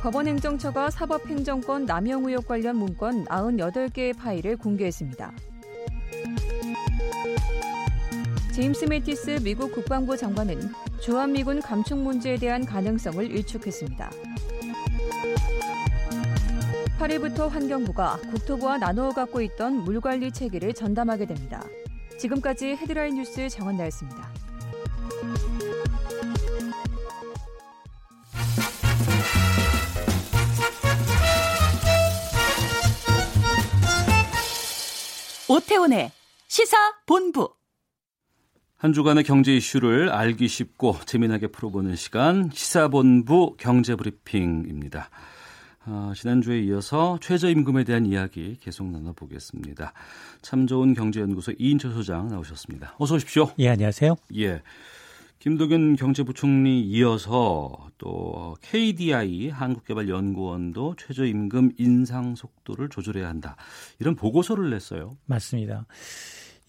법원행정처가 사법행정권 남용 의혹 관련 문건 98개의 파일을 공개했습니다. 제임스 매티스 미국 국방부 장관은 주한미군 감축 문제에 대한 가능성을 일축했습니다. 8일부터 환경부가 국토부와 나누어 갖고 있던 물관리 체계를 전담하게 됩니다. 지금까지 헤드라인 뉴스 정원나였습니다. 오태훈의 시사 본부. 한 주간의 경제 이슈를 알기 쉽고 재미나게 풀어보는 시간 시사본부 경제브리핑입니다. 어, 지난주에 이어서 최저임금에 대한 이야기 계속 나눠보겠습니다. 참 좋은 경제연구소 이인철 소장 나오셨습니다. 어서 오십시오. 예, 안녕하세요. 예. 김도균 경제부총리 이어서 또 KDI 한국개발연구원도 최저임금 인상 속도를 조절해야 한다. 이런 보고서를 냈어요. 맞습니다.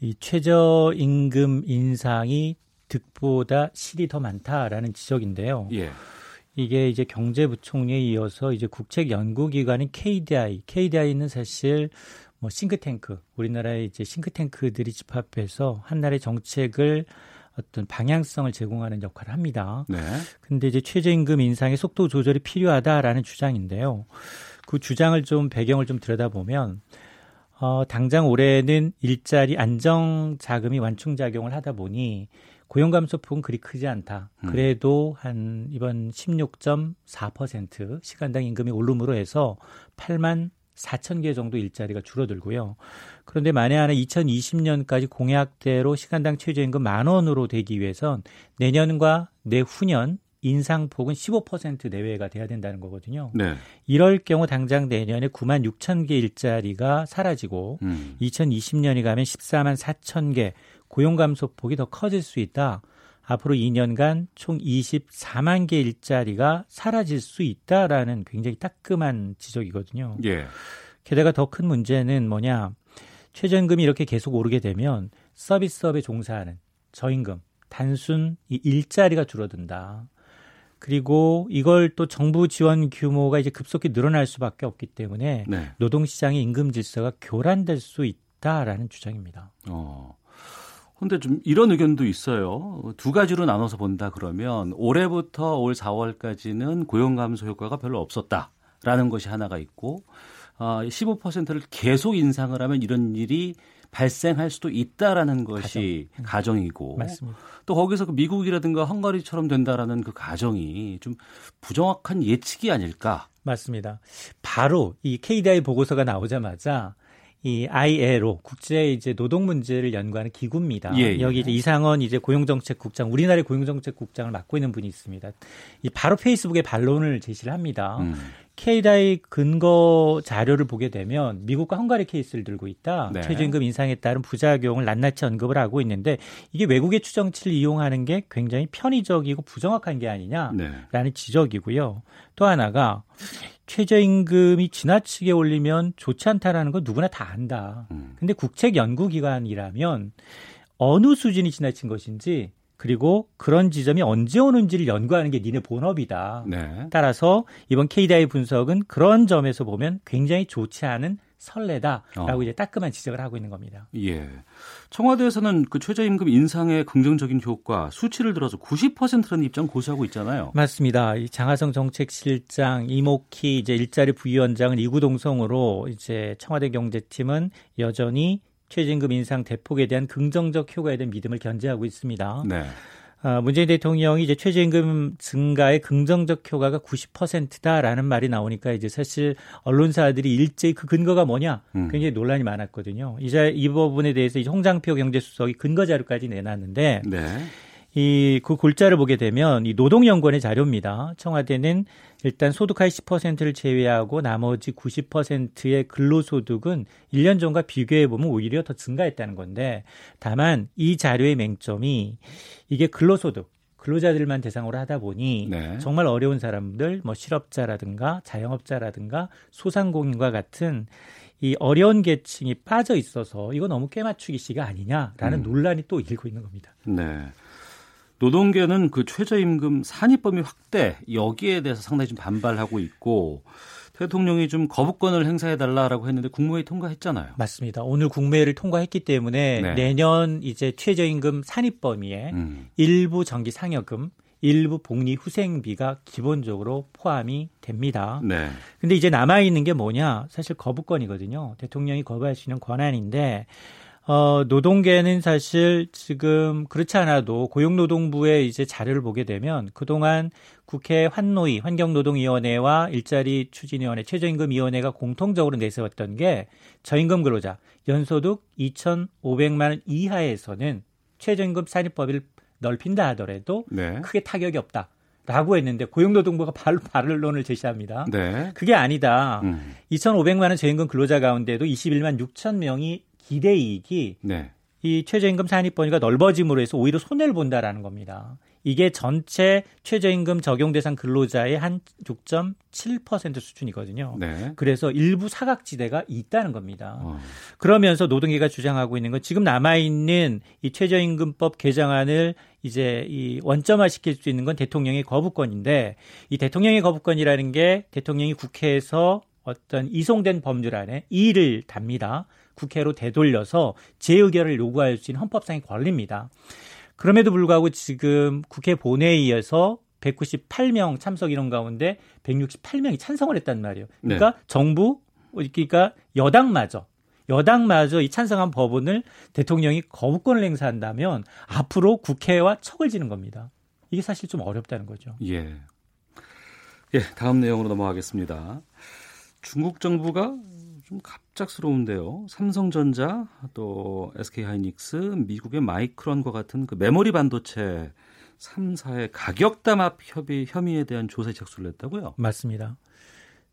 이 최저임금 인상이 득보다 실이 더 많다라는 지적인데요. 예. 이게 이제 경제부총리에 이어서 이제 국책연구기관인 KDI, KDI는 사실 뭐 싱크탱크, 우리나라의 이제 싱크탱크들이 집합해서 한 나라의 정책을 어떤 방향성을 제공하는 역할을 합니다. 네. 근데 이제 최저임금 인상의 속도 조절이 필요하다라는 주장인데요. 그 주장을 좀 배경을 좀 들여다보면 어, 당장 올해는 일자리 안정 자금이 완충 작용을 하다 보니 고용 감소폭은 그리 크지 않다. 음. 그래도 한 이번 16.4% 시간당 임금이 오름으로 해서 8만 4천 개 정도 일자리가 줄어들고요. 그런데 만에 하나 2020년까지 공약대로 시간당 최저임금 만 원으로 되기 위해선 내년과 내후년 인상폭은 15% 내외가 돼야 된다는 거거든요. 네. 이럴 경우 당장 내년에 9만 6천 개 일자리가 사라지고 음. 2020년이 가면 14만 4천 개 고용 감소폭이 더 커질 수 있다. 앞으로 2년간 총 24만 개 일자리가 사라질 수 있다라는 굉장히 따끔한 지적이거든요. 예. 게다가 더 큰 문제는 뭐냐? 최저임금이 이렇게 계속 오르게 되면 서비스업에 종사하는 저임금, 단순 이 일자리가 줄어든다. 그리고 이걸 또 정부 지원 규모가 이제 급속히 늘어날 수밖에 없기 때문에 네. 노동 시장의 임금 질서가 교란될 수 있다라는 주장입니다. 어. 근데 좀 이런 의견도 있어요. 두 가지로 나눠서 본다 그러면 올해부터 올 4월까지는 고용 감소 효과가 별로 없었다라는 것이 하나가 있고 어, 15%를 계속 인상을 하면 이런 일이 발생할 수도 있다라는 것이 가정. 이고 맞습니다. 또 거기서 그 미국이라든가 헝가리처럼 된다라는 그 가정이 좀 부정확한 예측이 아닐까. 맞습니다. 바로 이 KDI 보고서가 나오자마자 이 ILO 국제 이제 노동 문제를 연구하는 기구입니다. 예, 예. 여기 이제 이상원 이제 고용정책국장 우리나라의 고용정책국장을 맡고 있는 분이 있습니다. 이 바로 페이스북에 반론을 제시를 합니다. 음. KDI 근거 자료를 보게 되면 미국과 헝가리 케이스를 들고 있다. 네. 최저임금 인상에 따른 부작용을 낱낱이 언급을 하고 있는데 이게 외국의 추정치를 이용하는 게 굉장히 편의적이고 부정확한 게 아니냐라는 네. 지적이고요. 또 하나가 최저임금이 지나치게 올리면 좋지 않다라는 건 누구나 다 안다. 음. 근데 국책연구기관이라면 어느 수준이 지나친 것인지 그리고 그런 지점이 언제 오는지를 연구하는 게 니네 본업이다. 네. 따라서 이번 KDI 분석은 그런 점에서 보면 굉장히 좋지 않은 설레다라고 어. 이제 따끔한 지적을 하고 있는 겁니다. 예. 청와대에서는 그 최저임금 인상의 긍정적인 효과 수치를 들어서 90%라는 입장 고수하고 있잖아요. 맞습니다. 이 장하성 정책실장, 이목희 이제 일자리 부위원장은 이구동성으로 이제 청와대 경제팀은 여전히 최저임금 인상 대폭에 대한 긍정적 효과에 대한 믿음을 견제하고 있습니다. 네. 아, 문재인 대통령이 이제 최저임금 증가의 긍정적 효과가 90%다라는 말이 나오니까 이제 사실 언론사들이 일제히 그 근거가 뭐냐 음. 굉장히 논란이 많았거든요. 이제 이 부분에 대해서 이제 홍장표 경제수석이 근거 자료까지 내놨는데 네. 이그 골자를 보게 되면 이 노동연구원의 자료입니다. 청와대는 일단 소득하위 10%를 제외하고 나머지 90%의 근로소득은 1년 전과 비교해 보면 오히려 더 증가했다는 건데 다만 이 자료의 맹점이 이게 근로소득 근로자들만 대상으로 하다 보니 네. 정말 어려운 사람들 뭐 실업자라든가 자영업자라든가 소상공인과 같은 이 어려운 계층이 빠져 있어서 이거 너무 꿰맞추기시가 아니냐라는 음. 논란이 또 일고 있는 겁니다. 네. 노동계는 그 최저임금 산입범위 확대 여기에 대해서 상당히 좀 반발하고 있고 대통령이 좀 거부권을 행사해 달라라고 했는데 국무회의 통과했잖아요. 맞습니다. 오늘 국무회의를 통과했기 때문에 네. 내년 이제 최저임금 산입 범위에 음. 일부 정기 상여금, 일부 복리 후생비가 기본적으로 포함이 됩니다. 네. 근데 이제 남아 있는 게 뭐냐? 사실 거부권이거든요. 대통령이 거부할 수 있는 권한인데 어, 노동계는 사실 지금 그렇지 않아도 고용노동부의 이제 자료를 보게 되면 그동안 국회 환노위, 환경노동위원회와 일자리 추진위원회, 최저임금위원회가 공통적으로 내세웠던 게 저임금 근로자 연소득 2,500만 원 이하에서는 최저임금 산입법을 넓힌다 하더라도 네. 크게 타격이 없다. 라고 했는데 고용노동부가 바로 반론을 제시합니다. 네. 그게 아니다. 음. 2,500만 원 저임금 근로자 가운데도 21만 6천 명이 기대 이익이 네. 이 최저임금 산입 범위가 넓어짐으로 해서 오히려 손해를 본다라는 겁니다. 이게 전체 최저임금 적용 대상 근로자의 한 6.7% 수준이거든요. 네. 그래서 일부 사각지대가 있다는 겁니다. 어. 그러면서 노동계가 주장하고 있는 건 지금 남아 있는 이 최저임금법 개정안을 이제 이 원점화 시킬 수 있는 건 대통령의 거부권인데 이 대통령의 거부권이라는 게 대통령이 국회에서 어떤 이송된 법률 안에 이의를 답니다. 국회로 되돌려서 재의결을 요구할 수 있는 헌법상의 권리입니다. 그럼에도 불구하고 지금 국회 본회의에서 198명 참석 인원 가운데 168명이 찬성을 했단 말이에요. 그러니까 네. 정부 그러니까 여당마저 여당마저 이 찬성한 법원을 대통령이 거부권을 행사한다면 앞으로 국회와 척을 지는 겁니다. 이게 사실 좀 어렵다는 거죠. 예. 예, 다음 내용으로 넘어가겠습니다. 중국 정부가 좀 갑 작스러운데요. 삼성전자 또 SK하이닉스, 미국의 마이크론과 같은 그 메모리 반도체 3사의 가격 담합 협의 혐의에 대한 조사 착수를 했다고요? 맞습니다.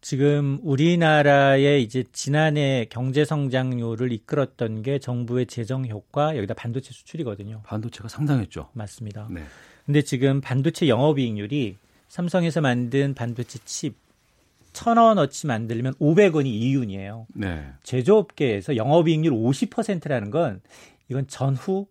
지금 우리나라의 이제 지난해 경제 성장률을 이끌었던 게 정부의 재정 효과 여기다 반도체 수출이거든요. 반도체가 상당했죠. 맞습니다. 네. 근데 지금 반도체 영업 이익률이 삼성에서 만든 반도체 칩 천원어치 만들면 500원이 이윤이에요. 네. 제조업계에서 영업이익률 50%라는 건 이건 전후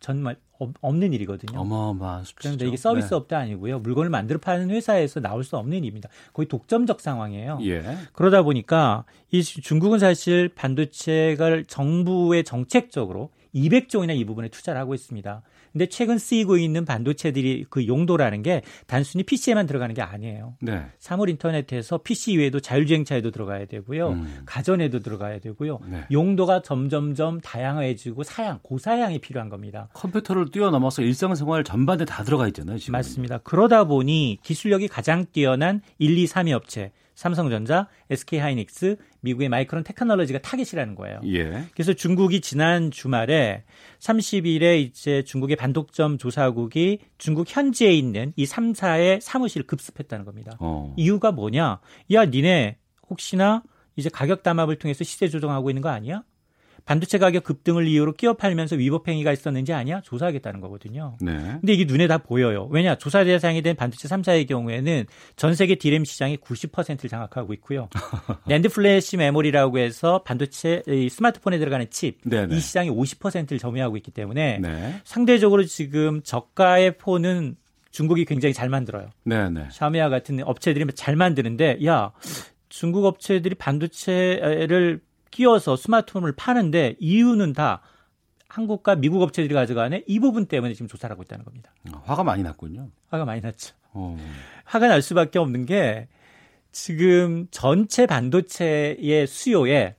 정말 없는 일이거든요. 어마어마한 수치죠. 그런데 이게 서비스업도 네. 아니고요. 물건을 만들어 파는 회사에서 나올 수 없는 일입니다. 거의 독점적 상황이에요. 예. 그러다 보니까 이 중국은 사실 반도체를 정부의 정책적으로 200조 원이나 이 부분에 투자를 하고 있습니다. 근데 최근 쓰이고 있는 반도체들이 그 용도라는 게 단순히 PC에만 들어가는 게 아니에요. 네. 사물 인터넷에서 PC 외에도 자율주행차에도 들어가야 되고요. 음. 가전에도 들어가야 되고요. 네. 용도가 점점점 다양해지고 사양, 고사양이 필요한 겁니다. 컴퓨터를 뛰어넘어서 일상생활 전반에 다 들어가 있잖아요. 지금. 맞습니다. 그러다 보니 기술력이 가장 뛰어난 1, 2, 3위 업체 삼성전자, SK하이닉스, 미국의 마이크론 테크놀로지가 타겟이라는 거예요. 예. 그래서 중국이 지난 주말에 30일에 이제 중국의 반독점 조사국이 중국 현지에 있는 이 3사의 사무실을 급습했다는 겁니다. 어. 이유가 뭐냐? 야, 니네 혹시나 이제 가격 담합을 통해서 시세 조정하고 있는 거 아니야? 반도체 가격 급등을 이유로 끼어 팔면서 위법 행위가 있었는지 아니야? 조사하겠다는 거거든요. 네. 근데 이게 눈에 다 보여요. 왜냐? 조사 대상이 된 반도체 3사의 경우에는 전 세계 디램 시장의 90%를 장악하고 있고요. 낸드 플래시 메모리라고 해서 반도체 스마트폰에 들어가는 칩, 네네. 이 시장의 50%를 점유하고 있기 때문에 네. 상대적으로 지금 저가의 폰은 중국이 굉장히 잘 만들어요. 네네. 샤미아 같은 업체들이 잘 만드는데 야 중국 업체들이 반도체를 끼워서 스마트폰을 파는데 이유는 다 한국과 미국 업체들이 가져가네 이 부분 때문에 지금 조사를 하고 있다는 겁니다. 아, 화가 많이 났군요. 화가 많이 났죠. 어. 화가 날 수밖에 없는 게 지금 전체 반도체의 수요에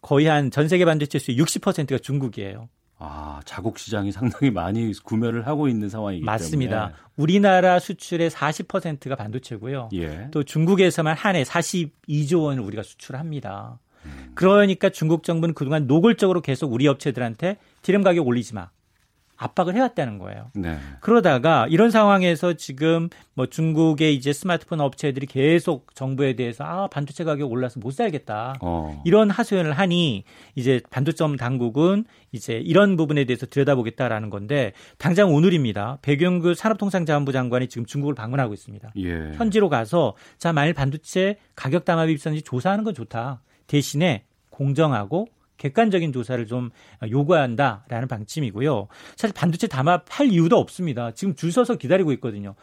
거의 한 전 세계 반도체 수의 60%가 중국이에요. 아, 자국 시장이 상당히 많이 구매를 하고 있는 상황이기 맞습니다. 때문에. 우리나라 수출의 40%가 반도체고요. 예. 또 중국에서만 한 해 42조 원을 우리가 수출합니다. 그러니까 중국 정부는 그동안 노골적으로 계속 우리 업체들한테 디램 가격 올리지 마. 압박을 해왔다는 거예요. 네. 그러다가 이런 상황에서 지금 뭐 중국의 이제 스마트폰 업체들이 계속 정부에 대해서 아 반도체 가격 올라서 못 살겠다 어. 이런 하소연을 하니 이제 반도점 당국은 이제 이런 부분에 대해서 들여다보겠다라는 건데 당장 오늘입니다. 백영규 산업통상자원부 장관이 지금 중국을 방문하고 있습니다. 예. 현지로 가서 자 만일 반도체 가격 담합이 있었는지 조사하는 건 좋다. 대신에 공정하고 객관적인 조사를 좀 요구한다라는 방침이고요. 사실 반도체 담합할 이유도 없습니다. 지금 줄 서서 기다리고 있거든요.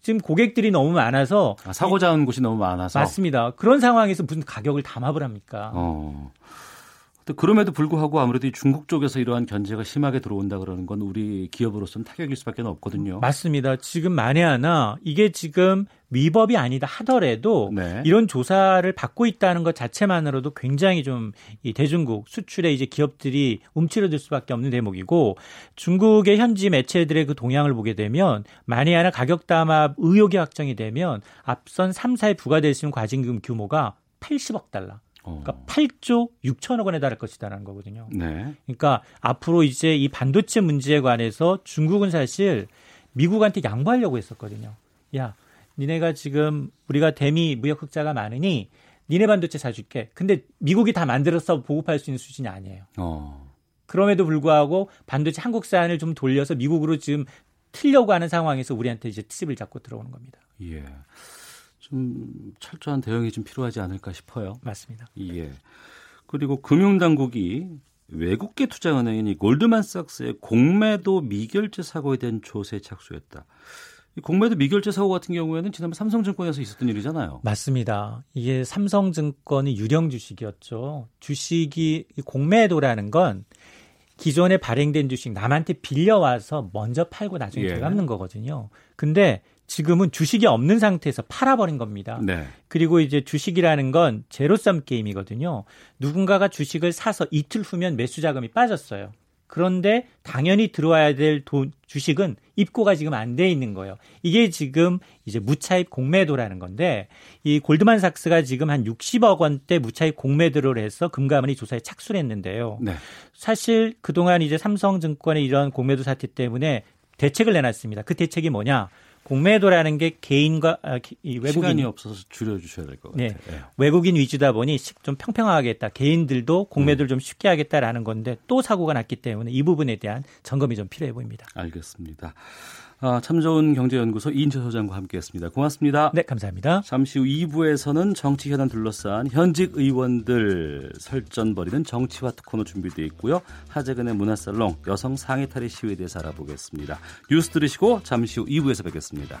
지금 고객들이 너무 많아서 아, 사고자 하는 곳이 너무 많아서 맞습니다. 그런 상황에서 무슨 가격을 담합을 합니까? 어. 그럼에도 불구하고 아무래도 이 중국 쪽에서 이러한 견제가 심하게 들어온다 그러는 건 우리 기업으로서는 타격일 수밖에 없거든요. 맞습니다. 지금 만에 하나 이게 지금 위법이 아니다 하더라도 네. 이런 조사를 받고 있다는 것 자체만으로도 굉장히 좀 이 대중국 수출에 이제 기업들이 움츠러들 수밖에 없는 대목이고 중국의 현지 매체들의 그 동향을 보게 되면 만에 하나 가격 담합 의혹이 확정이 되면 앞선 3사에 부과될 수 있는 과징금 규모가 80억 달러. 어. 그러니까 8조 6천억 원에 달할 것이다라는 거거든요. 네. 그러니까 앞으로 이제 이 반도체 문제에 관해서 중국은 사실 미국한테 양보하려고 했었거든요. 야, 니네가 지금 우리가 대미 무역 흑자가 많으니 니네 반도체 사줄게. 근데 미국이 다 만들어서 보급할 수 있는 수준이 아니에요. 어. 그럼에도 불구하고 반도체 한국산을 좀 돌려서 미국으로 지금 틀려고 하는 상황에서 우리한테 이제 트집을 잡고 들어오는 겁니다. 예. 좀 철저한 대응이 좀 필요하지 않을까 싶어요. 맞습니다. 예. 그리고 금융당국이 외국계 투자은행인 이 골드만삭스의 공매도 미결제 사고에 대한 조사에 착수했다. 이 공매도 미결제 사고 같은 경우에는 지난번 삼성증권에서 있었던 일이잖아요. 맞습니다. 이게 삼성증권이 유령 주식이었죠. 주식이 이 공매도라는 건 기존에 발행된 주식 남한테 빌려와서 먼저 팔고 나중에 예. 되갚는 거거든요. 근데 지금은 주식이 없는 상태에서 팔아버린 겁니다. 네. 그리고 이제 주식이라는 건 제로섬 게임이거든요. 누군가가 주식을 사서 이틀 후면 매수 자금이 빠졌어요. 그런데 당연히 들어와야 될 돈, 주식은 입고가 지금 안 돼 있는 거예요. 이게 지금 이제 무차입 공매도라는 건데 이 골드만삭스가 지금 한 60억 원대 무차입 공매도를 해서 금감원이 조사에 착수를 했는데요. 네. 사실 그동안 이제 삼성증권의 이런 공매도 사태 때문에 대책을 내놨습니다. 그 대책이 뭐냐? 공매도라는 게 개인과 아, 이 외국인 시간이 없어서 줄여주셔야 될 것 같아요. 네. 외국인 위주다 보니 좀 평평하게 하겠다. 개인들도 공매도를 좀 쉽게 하겠다라는 건데 또 사고가 났기 때문에 이 부분에 대한 점검이 좀 필요해 보입니다. 알겠습니다. 아, 참 좋은 경제연구소 이인철 소장과 함께했습니다. 고맙습니다. 네, 감사합니다. 잠시 후 2부에서는 정치 현안 둘러싼 현직 의원들 설전 벌이는 정치화 특코너 준비되어 있고요. 하재근의 문화살롱 여성 상해 탈의 시위에 대해서 알아보겠습니다. 뉴스 들으시고 잠시 후 2부에서 뵙겠습니다.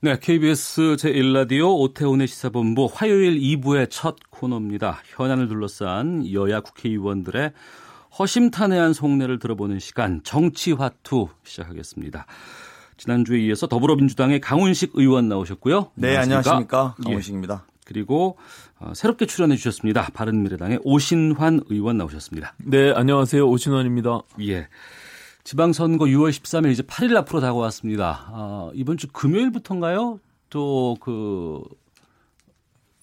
네, KBS 제1라디오 오태훈의 시사본부 화요일 2부의 첫 코너입니다. 현안을 둘러싼 여야 국회의원들의 허심탄회한 속내를 들어보는 시간 정치화투 시작하겠습니다. 지난주에 이어서 더불어민주당의 강훈식 의원 나오셨고요. 네, 안녕하십니까. 예. 강훈식입니다. 그리고 어, 새롭게 출연해 주셨습니다. 바른미래당의 오신환 의원 나오셨습니다. 네, 안녕하세요. 오신환입니다. 예. 지방선거 6월 13일 이제 8일 앞으로 다가왔습니다. 아, 이번 주 금요일부터인가요? 또 그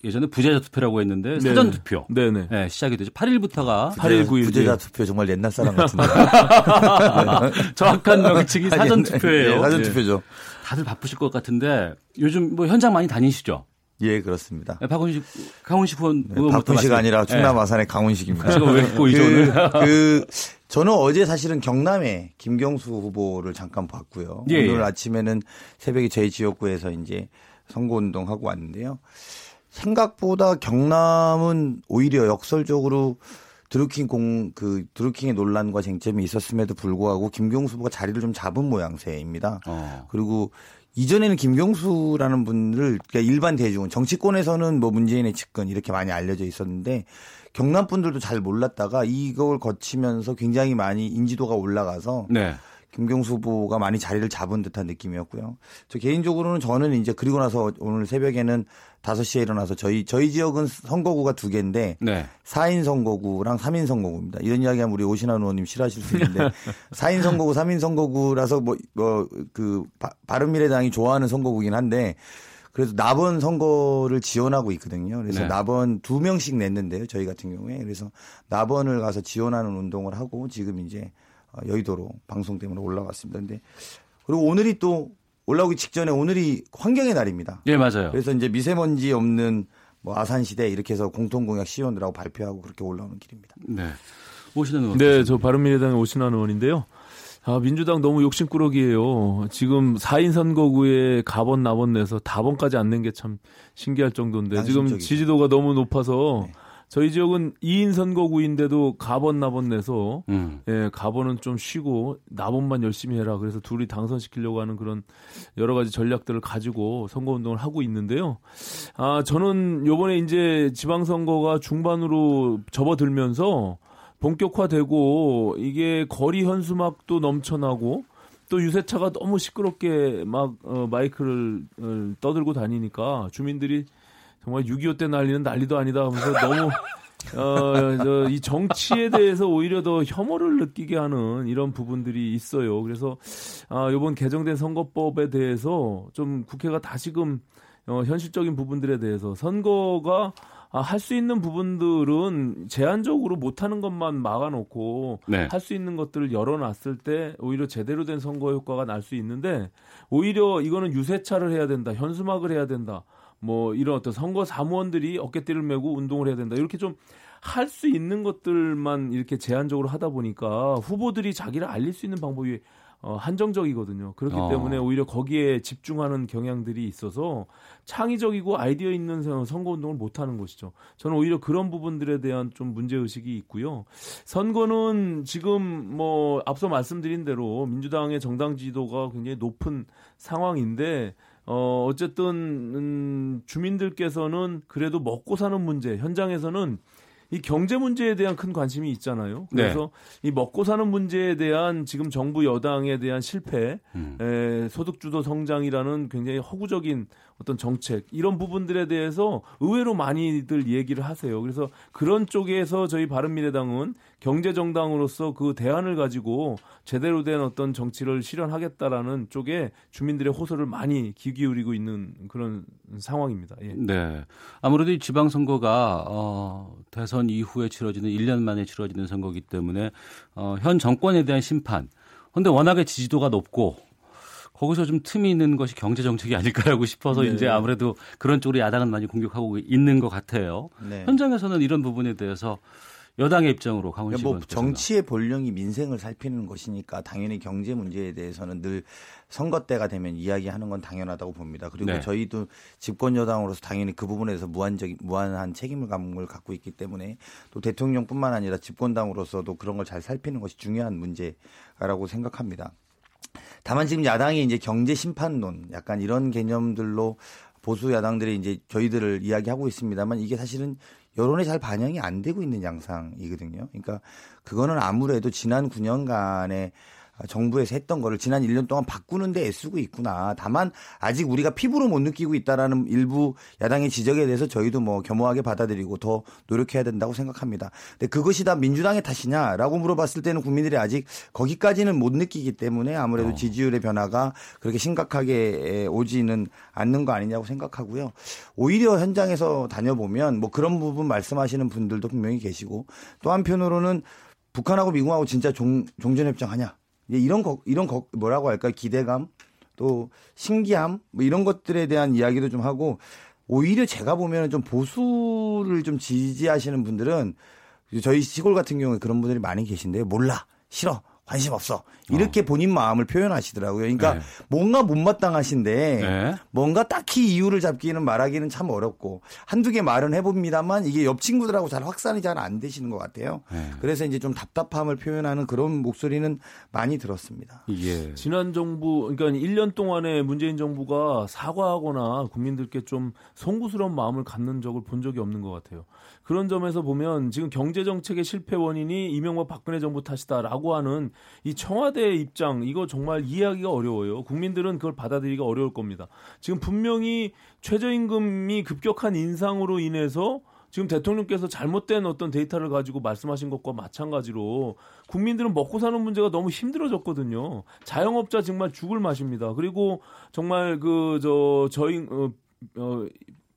예전에 부재자 투표라고 했는데 사전 투표. 네네. 네, 시작이 되죠. 8일부터가 8일 9일 부재자 투표 정말 옛날 사람 같은데. 정확한 명칭이 사전 투표예요. 네, 사전 예. 투표죠. 다들 바쁘실 것 같은데 요즘 뭐 현장 많이 다니시죠? 예, 그렇습니다. 네, 박훈식, 강훈식 후원 네, 박훈식 아니라 충남 아산의 강훈식입니다. 제가 왜또 이전을? 그, 그 저는 어제 사실은 경남에 김경수 후보를 잠깐 봤고요. 예, 오늘 예. 아침에는 새벽에 저희 지역구에서 이제 선거 운동 하고 왔는데요. 생각보다 경남은 오히려 역설적으로 드루킹 공, 그, 드루킹의 논란과 쟁점이 있었음에도 불구하고 김경수 후보가 자리를 좀 잡은 모양새입니다. 어. 그리고 이전에는 김경수라는 분을 그러니까 일반 대중은 정치권에서는 뭐 문재인의 측근 이렇게 많이 알려져 있었는데 경남 분들도 잘 몰랐다가 이걸 거치면서 굉장히 많이 인지도가 올라가서 네. 김경수 후보가 많이 자리를 잡은 듯한 느낌이었고요. 저 개인적으로는 저는 이제 그리고 나서 오늘 새벽에는 5시에 일어나서 저희 저희 지역은 선거구가 두 개인데 네. 4인 선거구랑 3인 선거구입니다. 이런 이야기하면 우리 오신환 의원님 싫어하실 수 있는데 4인 선거구, 3인 선거구라서 뭐뭐그 바른미래당이 좋아하는 선거구긴 한데 그래서 나번 선거를 지원하고 있거든요. 그래서 네. 나번 두 명씩 냈는데요. 저희 같은 경우에 그래서 나번을 가서 지원하는 운동을 하고 지금 이제 어, 여의도로 방송 때문에 올라왔습니다. 근데 그리고 오늘이 또 올라오기 직전에 오늘이 환경의 날입니다. 예, 맞아요. 그래서 이제 미세먼지 없는 뭐 아산 시대 이렇게 해서 공통 공약 시원이라고 발표하고 그렇게 올라오는 길입니다. 네. 오시는 의원. 네, 저 바른미래당의 오신환 의원인데요. 아, 민주당 너무 욕심꾸러기예요. 지금 4인 선거구에 가번 나번 내서 다번까지 안 낸 게 참 신기할 정도인데 지금. 지지도가 너무 높아서 네. 저희 지역은 2인 선거구인데도 가번 나번 내서 음. 예, 가번은 좀 쉬고 나번만 열심히 해라. 그래서 둘이 당선시키려고 하는 그런 여러 가지 전략들을 가지고 선거 운동을 하고 있는데요. 아, 저는 요번에 이제 지방 선거가 중반으로 접어들면서 본격화되고 이게 거리 현수막도 넘쳐나고 또 유세차가 너무 시끄럽게 막 어, 마이크를 어, 떠들고 다니니까 주민들이 정말 6.25 때 난리는 난리도 아니다 하면서 너무 어, 저, 이 정치에 대해서 오히려 더 혐오를 느끼게 하는 이런 부분들이 있어요. 그래서, 아, 요번 개정된 선거법에 대해서 좀 국회가 다시금, 어, 현실적인 부분들에 대해서 선거가 아, 할 수 있는 부분들은 제한적으로 못하는 것만 막아놓고 네. 할수 있는 것들을 열어놨을 때 오히려 제대로 된 선거 효과가 날 수 있는데 오히려 이거는 유세차를 해야 된다, 현수막을 해야 된다, 뭐 이런 어떤 선거 사무원들이 어깨띠를 메고 운동을 해야 된다 이렇게 좀 할 수 있는 것들만 이렇게 제한적으로 하다 보니까 후보들이 자기를 알릴 수 있는 방법이 어, 한정적이거든요. 그렇기 어. 때문에 오히려 거기에 집중하는 경향들이 있어서 창의적이고 아이디어 있는 선- 선거 운동을 못 하는 것이죠. 저는 오히려 그런 부분들에 대한 좀 문제 의식이 있고요. 선거는 지금 뭐 앞서 말씀드린 대로 민주당의 정당 지지도가 굉장히 높은 상황인데 어 어쨌든 음, 주민들께서는 그래도 먹고 사는 문제 현장에서는 이 경제 문제에 대한 큰 관심이 있잖아요. 네. 그래서 이 먹고 사는 문제에 대한 지금 정부 여당에 대한 실패, 음. 에, 소득주도 성장이라는 굉장히 허구적인 어떤 정책 이런 부분들에 대해서 의외로 많이들 얘기를 하세요. 그래서 그런 쪽에서 저희 바른미래당은 경제 정당으로서 그 대안을 가지고 제대로 된 어떤 정치를 실현하겠다라는 쪽에 주민들의 호소를 많이 귀 기울이고 있는 그런 상황입니다. 예. 네. 아무래도 이 지방 선거가 어, 대선 이후에 치러지는 1년 만에 치러지는 선거이기 때문에 어, 현 정권에 대한 심판. 근데 워낙에 지지도가 높고 거기서 좀 틈이 있는 것이 경제 정책이 아닐까라고 싶어서 네. 이제 아무래도 그런 쪽으로 야당은 많이 공격하고 있는 것 같아요. 네. 현장에서는 이런 부분에 대해서 여당의 입장으로 씨 뭐. 정치의 본령이 민생을 살피는 것이니까 당연히 경제 문제에 대해서는 늘 선거 때가 되면 이야기하는 건 당연하다고 봅니다. 그리고 네. 저희도 집권 여당으로서 당연히 그 부분에서 무한적 무한한 책임을 감을 갖고 있기 때문에 또 대통령뿐만 아니라 집권당으로서도 그런 걸 잘 살피는 것이 중요한 문제라고 생각합니다. 다만 지금 야당이 이제 경제 심판론 약간 이런 개념들로 보수 야당들이 이제 저희들을 이야기하고 있습니다만 이게 사실은 여론에 잘 반영이 안 되고 있는 양상이거든요. 그러니까 그거는 아무래도 지난 9년간의 정부에서 했던 거를 지난 1년 동안 바꾸는데 애쓰고 있구나. 다만 아직 우리가 피부로 못 느끼고 있다라는 일부 야당의 지적에 대해서 저희도 뭐 겸허하게 받아들이고 더 노력해야 된다고 생각합니다. 근데 그것이 다 민주당의 탓이냐라고 물어봤을 때는 국민들이 아직 거기까지는 못 느끼기 때문에 아무래도 어. 지지율의 변화가 그렇게 심각하게 오지는 않는 거 아니냐고 생각하고요. 오히려 현장에서 다녀보면 뭐 그런 부분 말씀하시는 분들도 분명히 계시고 또 한편으로는 북한하고 미국하고 진짜 종, 종전협정 하냐 이런 거 이런 거 뭐라고 할까 요? 기대감 또 신기함 뭐 이런 것들에 대한 이야기도 좀 하고 오히려 제가 보면 좀 보수를 좀 지지하시는 분들은 저희 시골 같은 경우에 그런 분들이 많이 계신데요. 몰라. 싫어 관심 없어. 이렇게 본인 마음을 표현하시더라고요. 그러니까 네. 뭔가 못마땅하신데 네. 뭔가 딱히 이유를 잡기는 말하기는 참 어렵고 한두 개 말은 해봅니다만 이게 옆 친구들하고 잘 확산이 잘 안 되시는 것 같아요. 네. 그래서 이제 좀 답답함을 표현하는 그런 목소리는 많이 들었습니다. 예. 지난 정부, 그러니까 1년 동안에 문재인 정부가 사과하거나 국민들께 좀 송구스러운 마음을 갖는 적을 본 적이 없는 것 같아요. 그런 점에서 보면 지금 경제 정책의 실패 원인이 이명박 박근혜 정부 탓이다라고 하는 이 청와대의 입장 이거 정말 이해하기가 어려워요. 국민들은 그걸 받아들이기가 어려울 겁니다. 지금 분명히 최저임금이 급격한 인상으로 인해서 지금 대통령께서 잘못된 어떤 데이터를 가지고 말씀하신 것과 마찬가지로 국민들은 먹고 사는 문제가 너무 힘들어졌거든요. 자영업자 정말 죽을 맛입니다. 그리고 정말 그 저 저임 어, 어,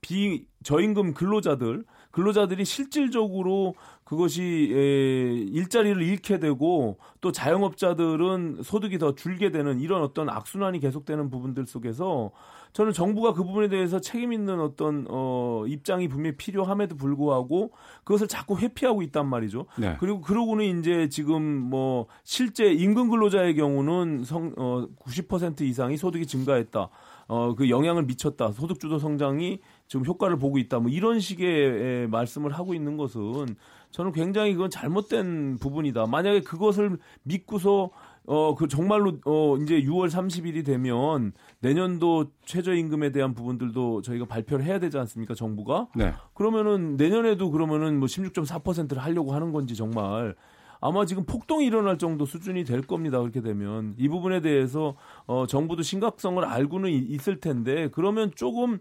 비 저임금 근로자들 근로자들이 실질적으로 그것이 에, 일자리를 잃게 되고 또 자영업자들은 소득이 더 줄게 되는 이런 어떤 악순환이 계속되는 부분들 속에서 저는 정부가 그 부분에 대해서 책임 있는 어떤 어 입장이 분명히 필요함에도 불구하고 그것을 자꾸 회피하고 있단 말이죠. 네. 그리고 그러고는 이제 지금 뭐 실제 임금 근로자의 경우는 성, 어, 90% 이상이 소득이 증가했다. 어, 그 영향을 미쳤다. 소득 주도 성장이 지금 효과를 보고 있다. 뭐 이런 식의 에, 말씀을 하고 있는 것은 저는 굉장히 그건 잘못된 부분이다. 만약에 그것을 믿고서 어, 그 정말로 어, 이제 6월 30일이 되면 내년도 최저임금에 대한 부분들도 저희가 발표를 해야 되지 않습니까? 정부가? 네. 그러면은 내년에도 그러면은 뭐 16.4%를 하려고 하는 건지 정말 아마 지금 폭동이 일어날 정도 수준이 될 겁니다. 그렇게 되면 이 부분에 대해서 어 정부도 심각성을 알고는 이- 있을 텐데 그러면 조금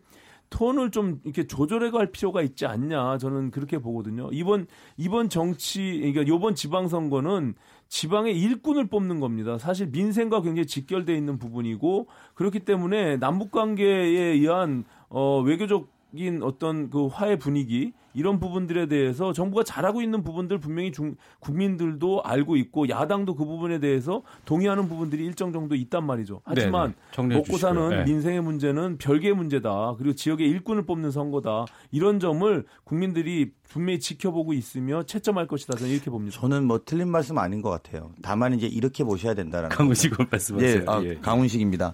톤을 좀 이렇게 조절해 갈 필요가 있지 않냐 저는 그렇게 보거든요. 이번 이번 정치 그러니까 이번 지방 선거는 지방의 일꾼을 뽑는 겁니다. 사실 민생과 굉장히 직결돼 있는 부분이고 그렇기 때문에 남북 관계에 의한 어 외교적인 어떤 그 화해 분위기 이런 부분들에 대해서 정부가 잘하고 있는 부분들 분명히 중, 국민들도 알고 있고 야당도 그 부분에 대해서 동의하는 부분들이 일정 정도 있단 말이죠. 하지만 먹고. 사는 네. 민생의 문제는 별개의 문제다. 그리고 지역의 일꾼을 뽑는 선거다. 이런 점을 국민들이 분명히 지켜보고 있으며 채점할 것이다. 저는 이렇게 봅니다. 저는 뭐 틀린 말씀 아닌 것 같아요. 다만 이제 이렇게 보셔야 된다라는. 강훈식. 말씀하세요. 예, 아, 예. 강훈식입니다.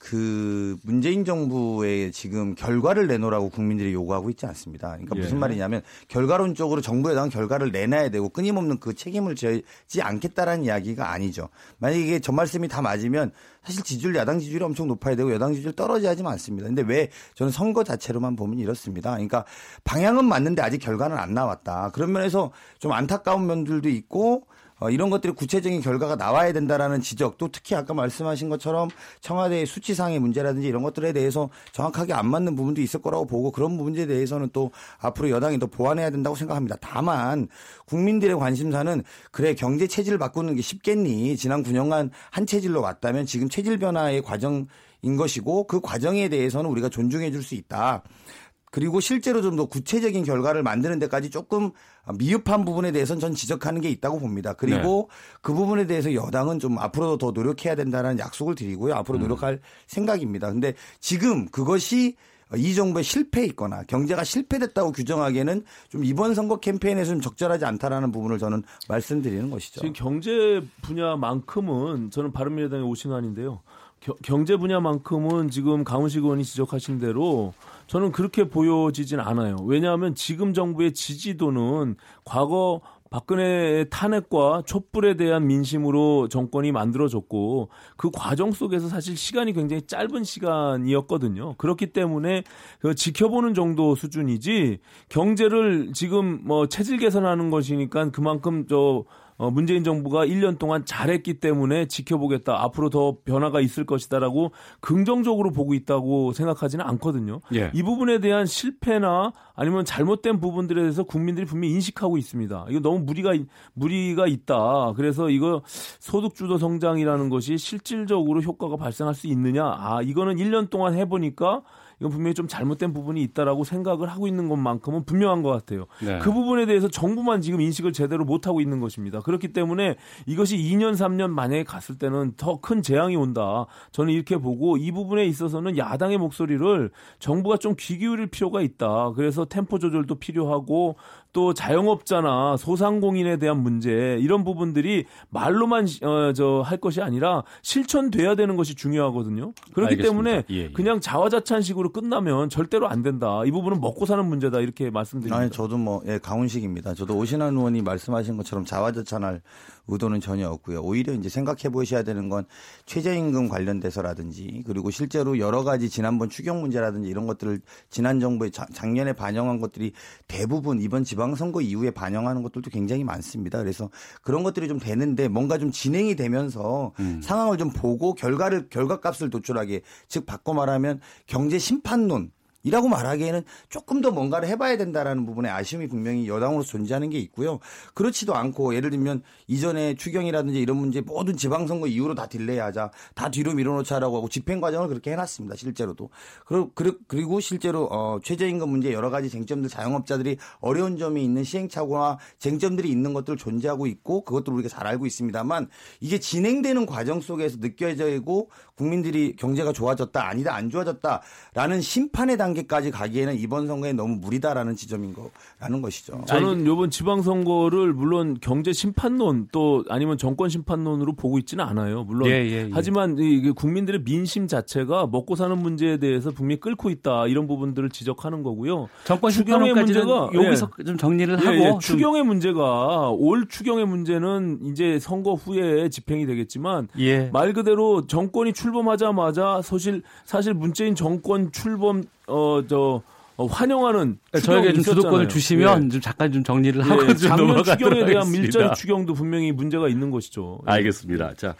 그 문재인 정부의 지금 결과를 내놓으라고 국민들이 요구하고 있지 않습니다. 그러니까 예. 무슨 말이냐면 결과론적으로 정부에 대한 결과를 내놔야 되고 끊임없는 그 책임을 지지 않겠다라는 이야기가 아니죠. 만약에 이게 저 말씀이 다 맞으면 사실 지지율 야당 지지율이 엄청 높아야 되고 여당 지지율 떨어져야 하지 않습니다. 근데 왜 저는 선거 자체로만 보면 이렇습니다. 그러니까 방향은 맞는데 아직 결과는 안 나왔다. 그런 면에서 좀 안타까운 면들도 있고 어, 이런 것들이 구체적인 결과가 나와야 된다라는 지적 또 특히 아까 말씀하신 것처럼 청와대의 수치상의 문제라든지 이런 것들에 대해서 정확하게 안 맞는 부분도 있을 거라고 보고 그런 부분에 대해서는 또 앞으로 여당이 더 보완해야 된다고 생각합니다. 다만 국민들의 관심사는 그래 경제 체질을 바꾸는 게 쉽겠니? 지난 9년간 한 체질로 왔다면 지금 체질 변화의 과정 인 것이고 그 과정에 대해서는 우리가 존중해 줄 수 있다. 그리고 실제로 좀 더 구체적인 결과를 만드는 데까지 조금 미흡한 부분에 대해서는 전 지적하는 게 있다고 봅니다. 그리고 그 부분에 대해서 여당은 좀 앞으로도 더 노력해야 된다는 약속을 드리고요. 앞으로 노력할 생각입니다. 근데 지금 그것이 이 정부의 실패 있거나 경제가 실패됐다고 규정하기에는 좀 이번 선거 캠페인에서 좀 적절하지 않다라는 부분을 저는 말씀드리는 것이죠. 지금 경제 분야만큼은 저는 바른미래당의 오신환인데요. 겨- 경제 분야만큼은 지금 강훈식 의원이 지적하신 대로 저는 그렇게 보여지진 않아요. 왜냐하면 지금 정부의 지지도는 과거 박근혜의 탄핵과 촛불에 대한 민심으로 정권이 만들어졌고 그 과정 속에서 사실 시간이 굉장히 짧은 시간이었거든요. 그렇기 때문에 그 지켜보는 정도 수준이지 경제를 지금 뭐 체질 개선하는 것이니까 그만큼 저 어, 문재인 정부가 1년 동안 잘했기 때문에 지켜보겠다. 앞으로 더 변화가 있을 것이다라고 긍정적으로 보고 있다고 생각하지는 않거든요. 예. 이 부분에 대한 실패나 아니면 잘못된 부분들에 대해서 국민들이 분명히 인식하고 있습니다. 이거 너무 무리가 무리가 있다. 그래서 이거 소득 주도 성장이라는 것이 실질적으로 효과가 발생할 수 있느냐? 아, 이거는 1년 동안 해 보니까 이건 분명히 좀 잘못된 부분이 있다라고 생각을 하고 있는 것만큼은 분명한 것 같아요. 네. 그 부분에 대해서 정부만 지금 인식을 제대로 못 하고 있는 것입니다. 그렇기 때문에 이것이 2년 3년 만약에 갔을 때는 더 큰 재앙이 온다. 저는 이렇게 보고 이 부분에 있어서는 야당의 목소리를 정부가 좀 귀 기울일 필요가 있다. 그래서 템포 조절도 필요하고 또 자영업자나 소상공인에 대한 문제 이런 부분들이 말로만 어, 저 할 것이 아니라 실천돼야 되는 것이 중요하거든요. 그렇기 알겠습니다. 때문에 예, 예. 그냥 자화자찬식으로 끝나면 절대로 안 된다. 이 부분은 먹고 사는 문제다 이렇게 말씀드립니다. 아니 저도 뭐 예, 강훈식입니다. 저도 오신환 의원이 말씀하신 것처럼 자화자찬할 의도는 전혀 없고요. 오히려 이제 생각해 보셔야 되는 건 최저임금 관련돼서라든지 그리고 실제로 여러 가지 지난번 추경 문제라든지 이런 것들을 지난 정부에 자- 작년에 반영한 것들이 대부분 이번 지방선거 이후에 반영하는 것들도 굉장히 많습니다. 그래서 그런 것들이 좀 되는데 뭔가 좀 진행이 되면서 상황을 좀 보고 결과를 결과값을 도출하게 즉 바꿔 말하면 경제 심판론 이라고 말하기에는 조금 더 뭔가를 해봐야 된다라는 부분에 아쉬움이 분명히 여당으로서 존재하는 게 있고요. 그렇지도 않고 예를 들면 이전에 추경이라든지 이런 문제 모든 지방선거 이후로 다 딜레이하자, 다 뒤로 밀어놓자라고 하고 집행 과정을 그렇게 해놨습니다. 실제로도. 그리고, 실제로 어, 최저임금 문제 여러 가지 쟁점들 자영업자들이 어려운 점이 있는 시행착오나 쟁점들이 있는 것들 존재하고 있고 그것도 우리가 잘 알고 있습니다만 이게 진행되는 과정 속에서 느껴지고 국민들이 경제가 좋아졌다 아니다 안 좋아졌다라는 심판의 단계까지 가기에는 이번 선거에 너무 무리다라는 지점인 거라는 것이죠. 저는 이번 지방선거를 물론 경제 심판론 또 아니면 정권 심판론으로 보고 있지는 않아요. 물론 예, 예, 예. 하지만 이 국민들의 민심 자체가 먹고 사는 문제에 대해서 분명히 끓고 있다 이런 부분들을 지적하는 거고요. 정권 추경의 문제가 여기서 예. 좀 정리를 예, 하고 예. 좀- 추경의 문제가 올 추경의 문제는 이제 선거 후에 집행이 되겠지만 예. 말 그대로 정권이 출범하자마자 사실 사실 문재인 정권 출범 어저 환영하는 저에게 좀 주도권을. 주시면 예. 좀 잠깐 좀 정리를 예, 하고 좀 작년 추경에 대한 하겠습니다. 밀접 추경도 분명히 문제가 있는 것이죠. 예. 알겠습니다. 자,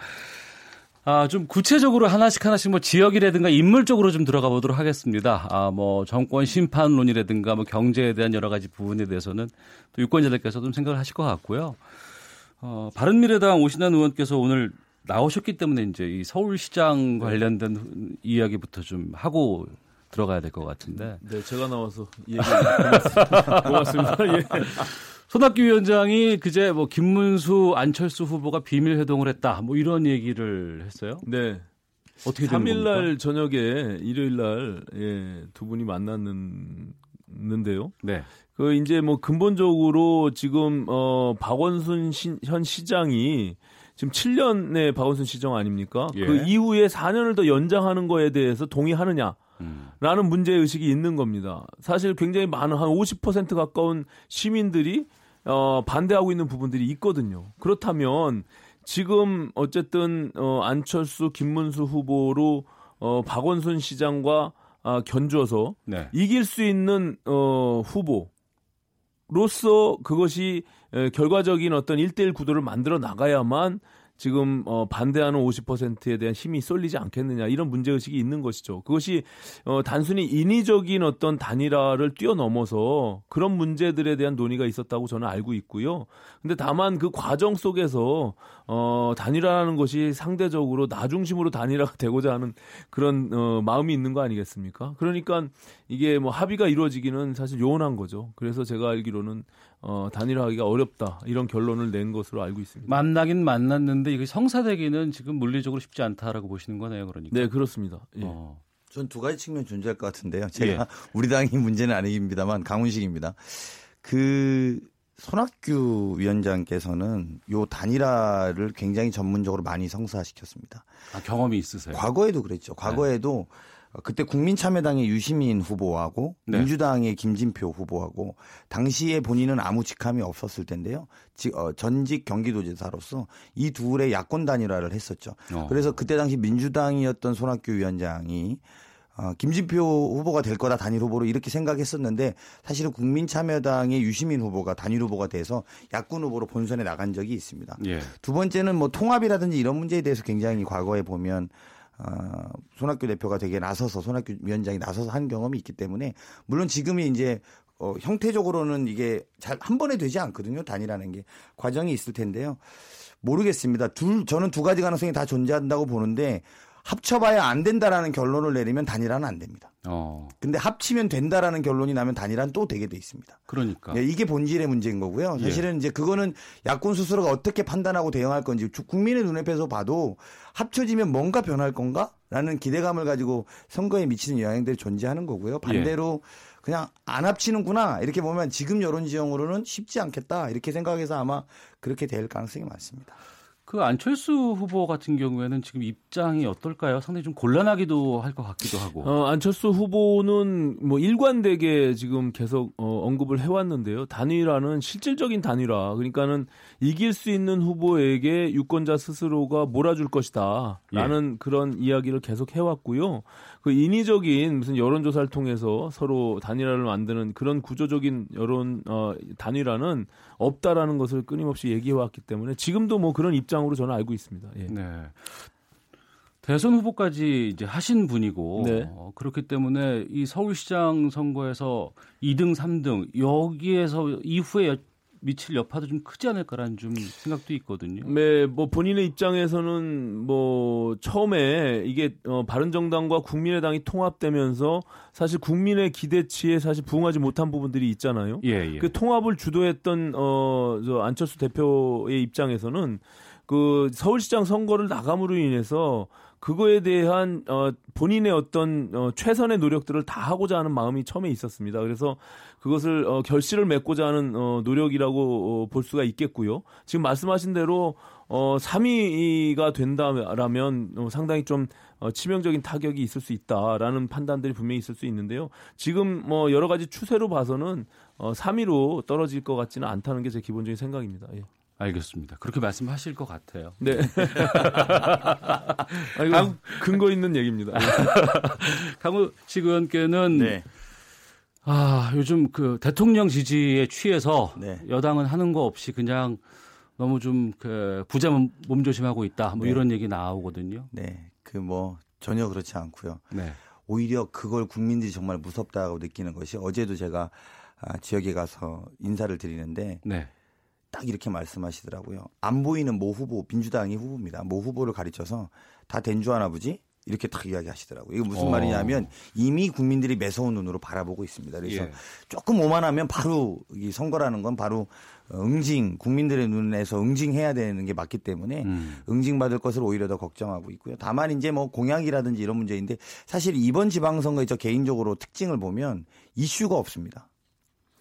아, 좀 구체적으로 하나씩 하나씩 뭐 지역이라든가 인물적으로 좀 들어가 보도록 하겠습니다. 아, 뭐 정권 심판론이라든가 뭐 경제에 대한 여러 가지 부분에 대해서는 또 유권자들께서 좀 생각을 하실 것 같고요. 어, 바른미래당 오신환 의원께서 오늘 나오셨기 때문에 이제 이 서울시장 관련된 이야기부터 좀 하고 들어가야 될 것 같은데. 네, 제가 나와서 얘기 고맙습니다. 고맙습니다. 예. 손학규 위원장이 그제 뭐 김문수 안철수 후보가 비밀 회동을 했다. 뭐 이런 얘기를 했어요. 네. 어떻게 된 3일 겁니까? 날 저녁에 일요일 날 예, 두 분이 만났는데요. 네. 그 이제 뭐 근본적으로 지금 어 박원순 시, 현 시장이 지금 7년의 박원순 시정 아닙니까? 예. 그 이후에 4년을 더 연장하는 거에 대해서 동의하느냐? 음. 라는 문제 의식이 있는 겁니다. 사실 굉장히 많은 한 50% 가까운 시민들이 어 반대하고 있는 부분들이 있거든요. 그렇다면 지금 어쨌든 어 안철수 김문수 후보로 어 박원순 시장과 아, 견주어서 네. 이길 수 있는 어 후보 로서 그것이 에, 결과적인 어떤 1대1 구도를 만들어 나가야만 지금 어 반대하는 50%에 대한 힘이 쏠리지 않겠느냐 이런 문제 의식이 있는 것이죠. 그것이 어 단순히 인위적인 어떤 단일화를 뛰어넘어서 그런 문제들에 대한 논의가 있었다고 저는 알고 있고요. 근데 다만 그 과정 속에서 어 단일화라는 것이 상대적으로 나 중심으로 단일화가 되고자 하는 그런 어 마음이 있는 거 아니겠습니까? 그러니까 이게 뭐 합의가 이루어지기는 사실 요원한 거죠. 그래서 제가 알기로는 어 단일화하기가 어렵다 이런 결론을 낸 것으로 알고 있습니다. 만나긴 만났는데 이게 성사되기는 지금 물리적으로 쉽지 않다라고 보시는 거네요, 그러니까. 네, 그렇습니다. 예. 어. 전두 가지 측면 존재할 것 같은데요. 제가 예. 우리 당이 문제는 아닙니다만 강훈식입니다. 그 손학규 위원장께서는 요 단일화를 굉장히 전문적으로 많이 성사시켰습니다. 아, 경험이 있으세요? 과거에도 그랬죠. 과거에도 그때 국민참여당의 유시민 후보하고 네. 민주당의 김진표 후보하고 당시에 본인은 아무 직함이 없었을 텐데요. 지- 어, 전직 경기도지사로서 이 둘의 야권 단일화를 했었죠. 어. 그래서 그때 당시 민주당이었던 손학규 위원장이 어, 김진표 후보가 될 거다 단일 후보로 이렇게 생각했었는데 사실은 국민참여당의 유시민 후보가 단일 후보가 돼서 야권 후보로 본선에 나간 적이 있습니다. 예. 두 번째는 뭐 통합이라든지 이런 문제에 대해서 굉장히 과거에 보면 어, 손학규 대표가 되게 나서서 손학규 위원장이 나서서 한 경험이 있기 때문에 물론 지금이 이제 어, 형태적으로는 이게 잘 한 번에 되지 않거든요. 단일하는 게 과정이 있을 텐데요. 모르겠습니다. 둘 저는 두 가지 가능성이 다 존재한다고 보는데 합쳐봐야 안 된다라는 결론을 내리면 단일화는 안 됩니다. 어. 근데 합치면 된다라는 결론이 나면 단일화는 또 되게 돼 있습니다. 그러니까. 네, 이게 본질의 문제인 거고요. 예. 사실은 이제 그거는 야권 스스로가 어떻게 판단하고 대응할 건지 주- 국민의 눈앞에서 봐도 합쳐지면 뭔가 변할 건가? 라는 기대감을 가지고 선거에 미치는 영향들이 존재하는 거고요. 반대로 그냥 안 합치는구나 이렇게 보면 지금 여론 지형으로는 쉽지 않겠다 이렇게 생각해서 아마 그렇게 될 가능성이 많습니다. 그 안철수 후보 같은 경우에는 지금 입장이 어떨까요? 상당히 좀 곤란하기도 할 것 같기도 하고. 어, 안철수 후보는 뭐 일관되게 지금 계속 어, 언급을 해왔는데요. 단일화는 실질적인 단일화. 그러니까는 이길 수 있는 후보에게 유권자 스스로가 몰아줄 것이다. 라는 예. 그런 이야기를 계속 해왔고요. 그 인위적인 무슨 여론조사를 통해서 서로 단일화를 만드는 그런 구조적인 여론 어, 단일화는 없다라는 것을 끊임없이 얘기해왔기 때문에 지금도 뭐 그런 입장으로 저는 알고 있습니다. 예. 네. 대선 후보까지 이제 하신 분이고 네. 어, 그렇기 때문에 이 서울시장 선거에서 2등, 3등 여기에서 이후에 미칠 여파도 좀 크지 않을까라는 좀 생각도 있거든요. 네, 뭐 본인의 입장에서는 뭐 처음에 이게 어 바른정당과 국민의당이 통합되면서 사실 국민의 기대치에 사실 부응하지 못한 부분들이 있잖아요. 예, 예. 그 통합을 주도했던 어 저 안철수 대표의 입장에서는 그 서울시장 선거를 나감으로 인해서 그거에 대한 어 본인의 어떤 어 최선의 노력들을 다 하고자 하는 마음이 처음에 있었습니다. 그래서 그것을 어 결실을 맺고자 하는 어 노력이라고 어, 볼 수가 있겠고요. 지금 말씀하신 대로 어 3위가 된다라면 어, 상당히 좀 어, 치명적인 타격이 있을 수 있다라는 판단들이 분명히 있을 수 있는데요. 지금 뭐 여러 가지 추세로 봐서는 어 3위로 떨어질 것 같지는 않다는 게 제 기본적인 생각입니다. 예. 알겠습니다. 그렇게 말씀하실 것 같아요. 네. 아, 근거 있는 얘기입니다. 강우식 의원께는 네. 아, 요즘 그 대통령 지지에 취해서 네. 여당은 하는 거 없이 그냥 너무 좀 그 부자 몸조심하고 있다. 뭐 네. 이런 얘기 나오거든요. 네. 그 뭐 전혀 그렇지 않고요. 네. 오히려 그걸 국민들이 정말 무섭다고 느끼는 것이 어제도 제가 아, 지역에 가서 인사를 드리는데 네. 딱 이렇게 말씀하시더라고요. 안 보이는 모 후보, 민주당이 후보입니다. 모 후보를 가르쳐서 다 된 줄 아나 보지? 이렇게 딱 이야기하시더라고요. 이게 무슨 어. 말이냐면 이미 국민들이 매서운 눈으로 바라보고 있습니다. 그래서 예. 조금 오만하면 바로 이 선거라는 건 바로 응징 국민들의 눈에서 응징해야 되는 게 맞기 때문에 음. 응징받을 것을 오히려 더 걱정하고 있고요. 다만 이제 뭐 공약이라든지 이런 문제인데 사실 이번 지방선거의 저 개인적으로 특징을 보면 이슈가 없습니다.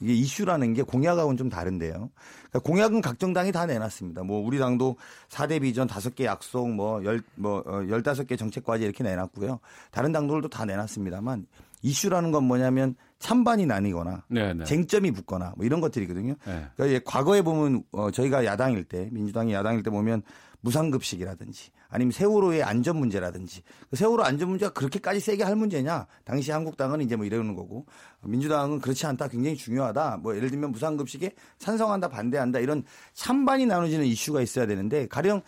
이게 이슈라는 게 공약하고는 좀 다른데요. 그러니까 공약은 각 정당이 다 내놨습니다. 뭐 우리 당도 4대 비전 5개 약속 뭐 10, 뭐 15개 어, 정책 과제 이렇게 내놨고요. 다른 당들도 다 내놨습니다만 이슈라는 건 뭐냐면 찬반이 나뉘거나 네네. 네. 쟁점이 붙거나 뭐 이런 것들이거든요. 네. 그러니까 과거에 보면 어 저희가 야당일 때 민주당이 야당일 때 보면 무상급식이라든지 아니면 세월호의 안전 문제라든지 그 세월호 안전 문제가 그렇게까지 세게 할 문제냐 당시 한국당은 이제 뭐 이러는 거고 민주당은 그렇지 않다 굉장히 중요하다 뭐 예를 들면 무상급식에 찬성한다 반대한다 이런 찬반이 나눠지는 이슈가 있어야 되는데 가령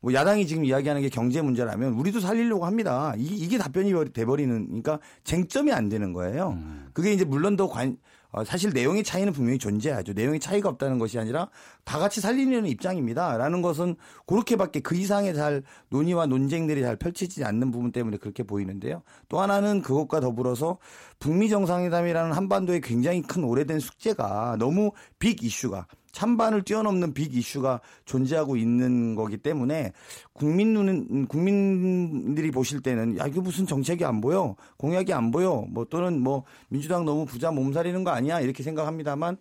뭐 야당이 지금 이야기하는 게 경제 문제라면 우리도 살리려고 합니다. 이게, 이게 답변이 돼버리는 그러니까 쟁점이 안 되는 거예요. 음. 그게 이제 물론 더 관, 어, 사실 내용의 차이는 분명히 존재하죠. 내용의 차이가 없다는 것이 아니라 다 같이 살리려는 입장입니다. 라는 것은 그렇게밖에 그 이상의 잘 논의와 논쟁들이 잘 펼치지 않는 부분 때문에 그렇게 보이는데요. 또 하나는 그것과 더불어서 북미 정상회담이라는 한반도의 굉장히 큰 오래된 숙제가 너무 빅 이슈가 찬반을 뛰어넘는 빅 이슈가 존재하고 있는 거기 때문에 국민 눈은 국민들이 보실 때는 야 이게 무슨 정책이 안 보여 공약이 안 보여 뭐 또는 뭐 민주당 너무 부자 몸살이는 거 아니야 이렇게 생각합니다만 어,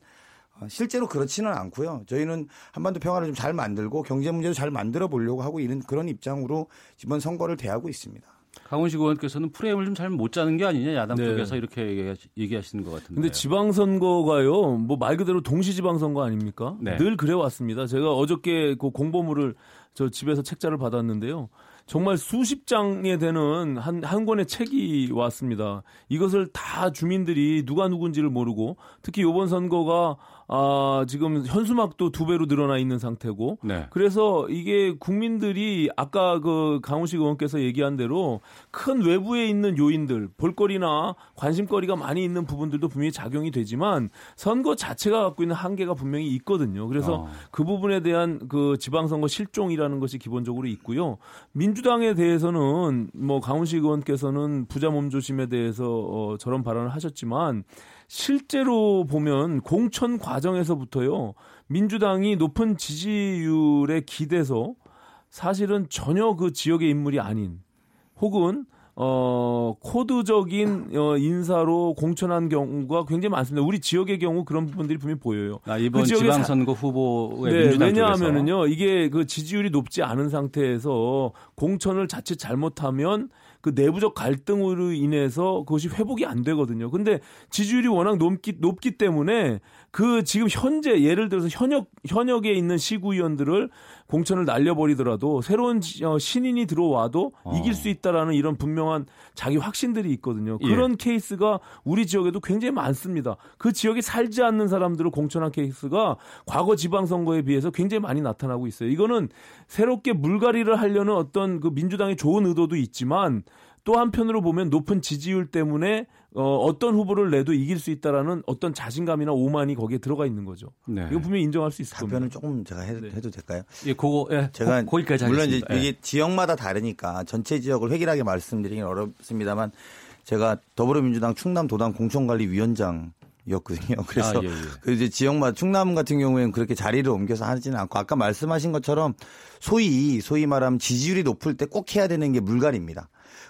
실제로 그렇지는 않고요. 저희는 한반도 평화를 좀 잘 만들고 경제 문제도 잘 만들어 보려고 하고 있는 그런 입장으로 이번 선거를 대하고 있습니다. 강원식 의원께서는 프레임을 좀 잘 못 짜는 게 아니냐 야당 네. 쪽에서 이렇게 얘기하시, 는 것 같은데. 근데 지방선거가요, 뭐 말 그대로 동시 지방선거 아닙니까? 네. 늘 그래 왔습니다. 제가 어저께 그 공보물을 저 집에서 책자를 받았는데요. 정말 수십 장에 되는 한, 한 권의 책이 왔습니다. 이것을 다 주민들이 누가 누군지를 모르고 특히 이번 선거가 아, 지금 현수막도 두 배로 늘어나 있는 상태고. 네. 그래서 이게 국민들이 아까 그 강훈식 의원께서 얘기한 대로 큰 외부에 있는 요인들, 볼거리나 관심거리가 많이 있는 부분들도 분명히 작용이 되지만 선거 자체가 갖고 있는 한계가 분명히 있거든요. 그래서 어. 그 부분에 대한 그 지방선거 실종이라는 것이 기본적으로 있고요. 민주당에 대해서는 뭐 강훈식 의원께서는 부자 몸조심에 대해서 어, 저런 발언을 하셨지만 실제로 보면 공천 과정에서부터요 민주당이 높은 지지율에 기대서 사실은 전혀 그 지역의 인물이 아닌 혹은 어, 코드적인 어, 인사로 공천한 경우가 굉장히 많습니다. 우리 지역의 경우 그런 부분들이 분명히 보여요. 아, 이번 그 지방선거 후보의 네, 민주당 왜냐하면은요, 이게 그 지지율이 높지 않은 상태에서 공천을 자칫 잘못하면 그 내부적 갈등으로 인해서 그것이 회복이 안 되거든요. 근데 지지율이 워낙 높기, 높기 때문에 그 지금 현재 예를 들어서 현역, 현역에 있는 시구의원들을 공천을 날려버리더라도 새로운 어, 신인이 들어와도 어. 이길 수 있다라는 이런 분명한 자기 확신들이 있거든요. 예. 그런 케이스가 우리 지역에도 굉장히 많습니다. 그 지역에 살지 않는 사람들을 공천한 케이스가 과거 지방선거에 비해서 굉장히 많이 나타나고 있어요. 이거는 새롭게 물갈이를 하려는 어떤 그 민주당의 좋은 의도도 있지만 또 한편으로 보면 높은 지지율 때문에 어, 어떤 후보를 내도 이길 수 있다라는 어떤 자신감이나 오만이 거기에 들어가 있는 거죠. 네. 이거 분명히 인정할 수 있을 겁니다. 답변을 조금 제가 해도, 해도 될까요? 예, 그거 예, 제가 거, 기까지 물론 이제 하겠습니다. 예. 이게 지역마다 다르니까 전체 지역을 획일하게 말씀드리긴 어렵습니다만 제가 더불어민주당 충남 도당 공천관리위원장 이었거든요. 그래서 아, 예, 예. 그 이제 지역마다 충남 같은 경우에는 그렇게 자리를 옮겨서 하지는 않고 아까 말씀하신 것처럼 소위 소위 말하면 지지율이 높을 때 꼭 해야 되는 게 물갈이입니다.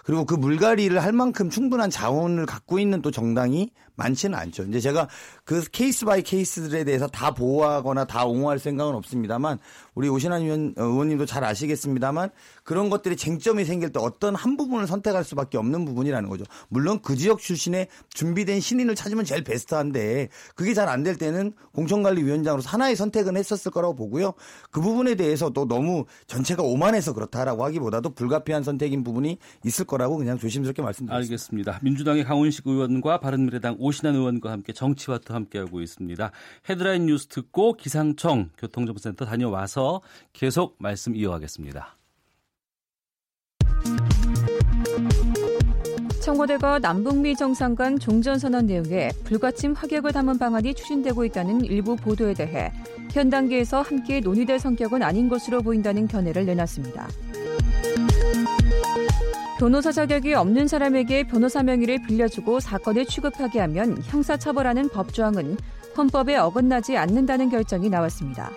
그리고 그 물갈이를 할 만큼 충분한 자원을 갖고 있는 또 정당이 많지는 않죠. 이제 제가 그 case by case들에 대해서 다 보호하거나 다 옹호할 생각은 없습니다만 우리 오신환 의원, 어, 의원님도 잘 아시겠습니다만 그런 것들이 쟁점이 생길 때 어떤 한 부분을 선택할 수밖에 없는 부분이라는 거죠. 물론 그 지역 출신의 준비된 신인을 찾으면 제일 베스트한데 그게 잘 안 될 때는 공천관리위원장으로서 하나의 선택은 했었을 거라고 보고요. 그 부분에 대해서 또 너무 전체가 오만해서 그렇다라고 하기보다도 불가피한 선택인 부분이 있을 거라고 그냥 조심스럽게 말씀드립니다. 알겠습니다. 민주당의 강훈식 의원과 바른미래당 오신환 의원과 함께 정치와트 함께하고 있습니다. 헤드라인 뉴스 듣고 기상청 교통정보센터 다녀와서 계속 말씀 이어가겠습니다. 청와대가 남북미 정상 간 종전선언 내용에 불가침 확약을 담은 방안이 추진되고 있다는 일부 보도에 대해 현 단계에서 함께 논의될 성격은 아닌 것으로 보인다는 견해를 내놨습니다. 변호사 자격이 없는 사람에게 변호사 명의를 빌려주고 사건을 취급하게 하면 형사처벌하는 법 조항은 헌법에 어긋나지 않는다는 결정이 나왔습니다.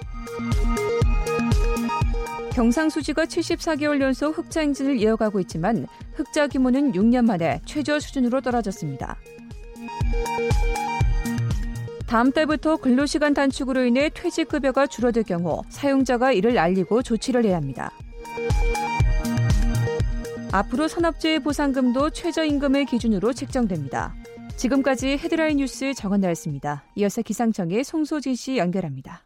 경상수지가 74개월 연속 흑자 행진을 이어가고 있지만 흑자 규모는 6년 만에 최저 수준으로 떨어졌습니다. 다음 달부터 근로시간 단축으로 인해 퇴직급여가 줄어들 경우 사용자가 이를 알리고 조치를 해야 합니다. 앞으로 산업재해 보상금도 최저임금을 기준으로 책정됩니다. 지금까지 헤드라인 뉴스 정한나였습니다. 이어서 기상청의 송소진 씨 연결합니다.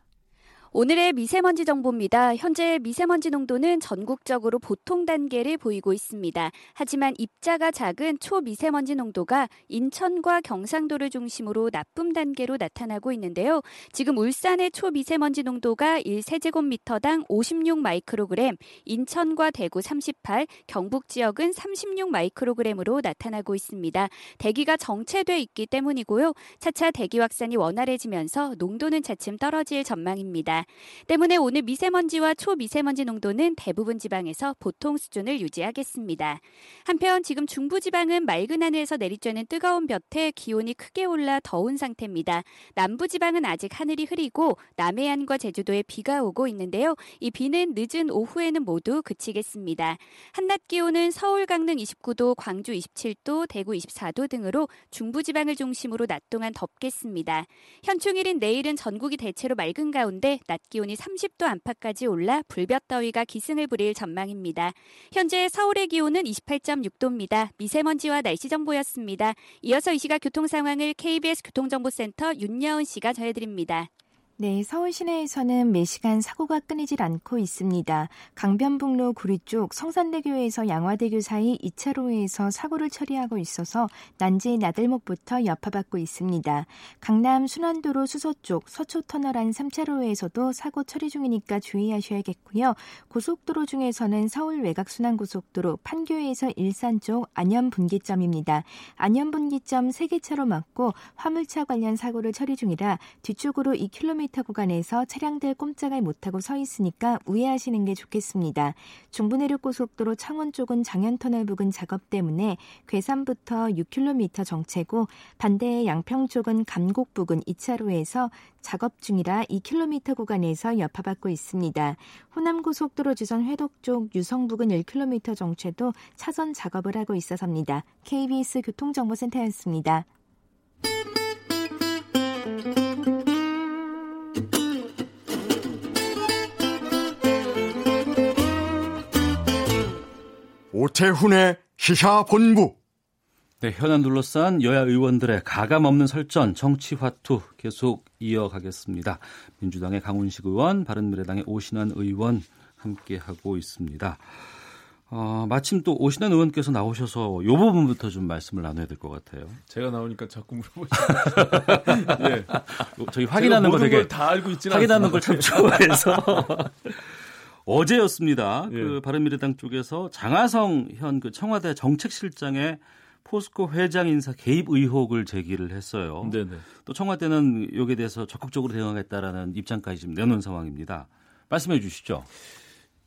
오늘의 미세먼지 정보입니다. 현재 미세먼지 농도는 전국적으로 보통 단계를 보이고 있습니다. 하지만 입자가 작은 초미세먼지 농도가 인천과 경상도를 중심으로 나쁨 단계로 나타나고 있는데요. 지금 울산의 초미세먼지 농도가 1세제곱미터당 56 마이크로그램, 인천과 대구 38, 경북 지역은 36 마이크로그램으로 나타나고 있습니다. 대기가 정체돼 있기 때문이고요. 차차 대기 확산이 원활해지면서 농도는 차츰 떨어질 전망입니다. 때문에 오늘 미세먼지와 초미세먼지 농도는 대부분 지방에서 보통 수준을 유지하겠습니다. 한편 지금 중부지방은 맑은 하늘에서 내리쬐는 뜨거운 볕에 기온이 크게 올라 더운 상태입니다. 남부지방은 아직 하늘이 흐리고 남해안과 제주도에 비가 오고 있는데요. 이 비는 늦은 오후에는 모두 그치겠습니다. 한낮 기온은 서울 강릉 29도, 광주 27도, 대구 24도 등으로 중부지방을 중심으로 낮 동안 덥겠습니다. 현충일인 내일은 전국이 대체로 맑은 가운데 낮 기온이 30도 안팎까지 올라 불볕더위가 기승을 부릴 전망입니다. 현재 서울의 기온은 28.6도입니다. 미세먼지와 날씨 정보였습니다. 이어서 이 시각 교통 상황을 KBS 교통정보센터 윤여은 씨가 전해드립니다. 네, 서울 시내에서는 매시간 사고가 끊이질 않고 있습니다. 강변북로 구리 쪽 성산대교에서 양화대교 사이 2차로에서 사고를 처리하고 있어서 난지 나들목부터 여파받고 있습니다. 강남 순환도로 수서 쪽 서초터널 안 3차로에서도 사고 처리 중이니까 주의하셔야겠고요. 고속도로 중에서는 서울 외곽순환고속도로 판교에서 일산 쪽 안현분기점입니다. 안현분기점 3개 차로 막고 화물차 관련 사고를 처리 중이라 뒤쪽으로 2km 1km 구간에서 차량들 꼼짝을 못하고 서 있으니까 우회하시는 게 좋겠습니다. 중부내륙고속도로 창원 쪽은 장현터널 부근 작업 때문에 괴산부터 6km 정체고 반대의 양평 쪽은 감곡 부근 2차로에서 작업 중이라 2km 구간에서 여파받고 있습니다. 호남고속도로 주선 회덕 쪽 유성 부근 1km 정체도 차선 작업을 하고 있어서입니다. KBS 교통정보센터였습니다. 오태훈의 시사본부. 네, 현안 둘러싼 여야 의원들의 가감 없는 설전, 정치 화투 계속 이어가겠습니다. 민주당의 강훈식 의원, 바른미래당의 오신환 의원 함께하고 있습니다. 어, 마침 또 오신환 의원께서 나오셔서 이 부분부터 좀 말씀을 나눠야 될 것 같아요. 제가 나오니까 자꾸 물어보시죠. 예. 저희 확인하는 거 되게 다 알고 있지는 확인하는 걸 참 좋아해서 어제였습니다. 예. 그 바른미래당 쪽에서 장하성 현 그 청와대 정책실장의 포스코 회장 인사 개입 의혹을 제기를 했어요. 네네. 또 청와대는 여기에 대해서 적극적으로 대응하겠다라는 입장까지 지금 내놓은 상황입니다. 말씀해 주시죠.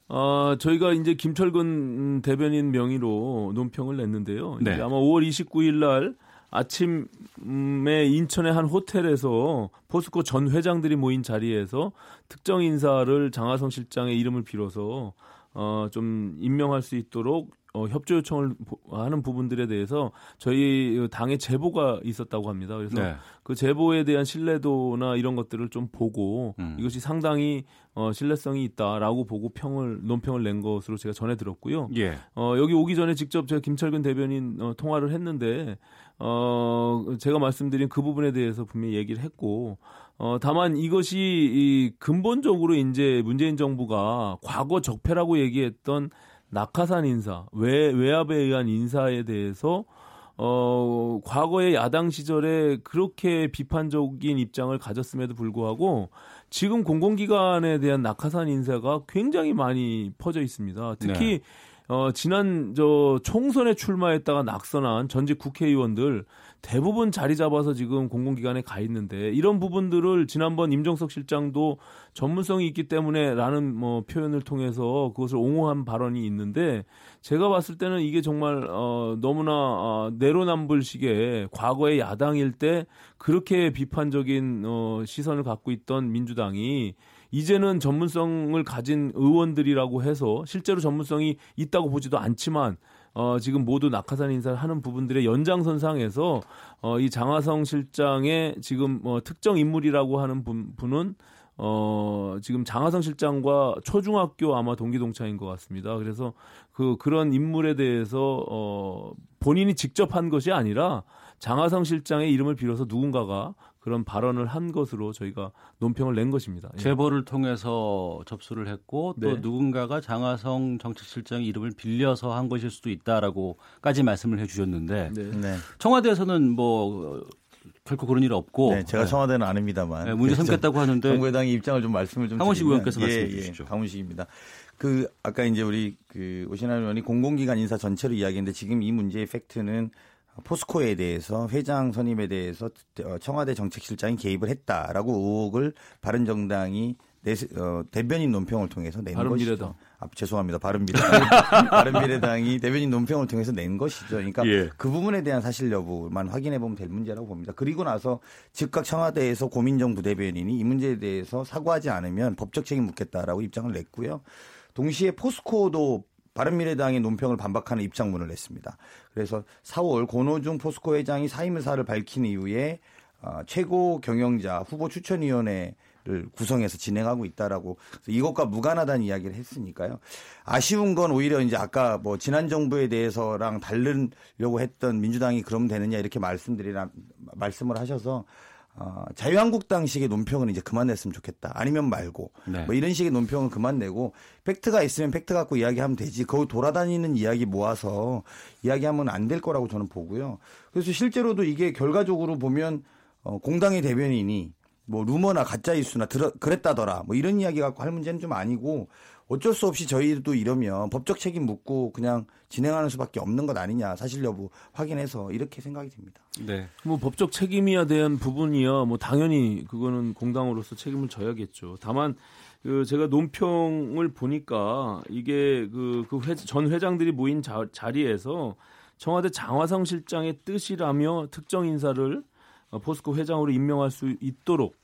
어, 저희가 이제 김철근 대변인 명의로 논평을 냈는데요. 네. 이제 아마 5월 29일 날 아침에 인천의 한 호텔에서 포스코 전 회장들이 모인 자리에서 특정 인사를 장하성 실장의 이름을 빌어서 어, 좀 임명할 수 있도록 어, 협조 요청을 하는 부분들에 대해서 저희 당의 제보가 있었다고 합니다. 그래서 네. 그 제보에 대한 신뢰도나 이런 것들을 좀 보고 음. 이것이 상당히 어, 신뢰성이 있다라고 보고 평을 논평을 낸 것으로 제가 전해 들었고요. 예. 어, 여기 오기 전에 직접 제가 김철근 대변인 어, 통화를 했는데 어, 제가 말씀드린 그 부분에 대해서 분명히 얘기를 했고 어, 다만 이것이 이 근본적으로 이제 문재인 정부가 과거 적폐라고 얘기했던 낙하산 인사, 외, 외압에 의한 인사에 대해서 어, 과거의 야당 시절에 그렇게 비판적인 입장을 가졌음에도 불구하고 지금 공공기관에 대한 낙하산 인사가 굉장히 많이 퍼져 있습니다. 특히 네. 어, 지난 저 총선에 출마했다가 낙선한 전직 국회의원들 대부분 자리 잡아서 지금 공공기관에 가 있는데 이런 부분들을 지난번 임종석 실장도 전문성이 있기 때문에라는 뭐 표현을 통해서 그것을 옹호한 발언이 있는데 제가 봤을 때는 이게 정말 어, 너무나 어, 내로남불식의 과거의 야당일 때 그렇게 비판적인 어, 시선을 갖고 있던 민주당이 이제는 전문성을 가진 의원들이라고 해서 실제로 전문성이 있다고 보지도 않지만 어, 지금 모두 낙하산 인사를 하는 부분들의 연장선상에서 어, 이 장하성 실장의 지금 어, 특정 인물이라고 하는 분, 분은 어, 지금 장하성 실장과 초중학교 아마 동기 동창인 것 같습니다. 그래서 그 그런 인물에 대해서 어, 본인이 직접 한 것이 아니라 장하성 실장의 이름을 빌어서 누군가가 그런 발언을 한 것으로 저희가 논평을 낸 것입니다. 예. 제보를 통해서 접수를 했고 또 네. 누군가가 장하성 정책실장의 이름을 빌려서 한 것일 수도 있다라고까지 말씀을 해주셨는데 네. 청와대에서는 뭐 결코 그런 일 없고 네, 제가 네. 청와대는 아닙니다만 네, 문제 삼겠다고 하는데 정부의당의 입장을 좀 말씀을 좀 강원식 의원께서 말씀해 주시죠. 강원식입니다. 그 아까 이제 우리 그 오신환 의원이 공공기관 인사 전체로 이야기했는데 지금 이 문제의 팩트는 포스코에 대해서 회장 선임에 대해서 어, 청와대 정책실장이 개입을 했다라고 의혹을 바른정당이 내, 어, 대변인 논평을 통해서 낸 바른미래당. 것이죠. 아, 죄송합니다. 바른미래당. 바른미래당이 대변인 논평을 통해서 낸 것이죠. 그러니까 예. 그 부분에 대한 사실 여부만 확인해 보면 될 문제라고 봅니다. 그리고 나서 즉각 청와대에서 고민정 부대변인이 이 문제에 대해서 사과하지 않으면 법적 책임 묻겠다라고 입장을 냈고요. 동시에 포스코도 바른미래당의 논평을 반박하는 입장문을 냈습니다. 그래서 4월 권오중 포스코 회장이 사임 의사를 밝힌 이후에 어, 최고 경영자 후보 추천위원회 를 구성해서 진행하고 있다라고 이것과 무관하다는 이야기를 했으니까요. 아쉬운 건 오히려 이제 아까 뭐 지난 정부에 대해서랑 다르려고 했던 민주당이 그럼 되느냐 이렇게 말씀드리라 말씀을 하셔서 어, 자유한국당식의 논평은 이제 그만 냈으면 좋겠다. 아니면 말고 네. 뭐 이런 식의 논평은 그만 내고 팩트가 있으면 팩트 갖고 이야기하면 되지. 거기 돌아다니는 이야기 모아서 이야기하면 안 될 거라고 저는 보고요. 그래서 실제로도 이게 결과적으로 보면 어, 공당의 대변인이 뭐 루머나 가짜 이수나 들어, 그랬다더라 뭐 이런 이야기 갖고 할 문제는 좀 아니고 어쩔 수 없이 저희도 이러면 법적 책임 묻고 그냥 진행하는 수밖에 없는 것 아니냐 사실 여부 확인해서 이렇게 생각이 듭니다. 네. 뭐 법적 책임이야 대한 부분이야 뭐 당연히 그거는 공당으로서 책임을 져야겠죠. 다만 그 제가 논평을 보니까 이게 그그전 회장들이 모인 자, 자리에서 청와대 장화성 실장의 뜻이라며 특정 인사를 포스코 회장으로 임명할 수 있도록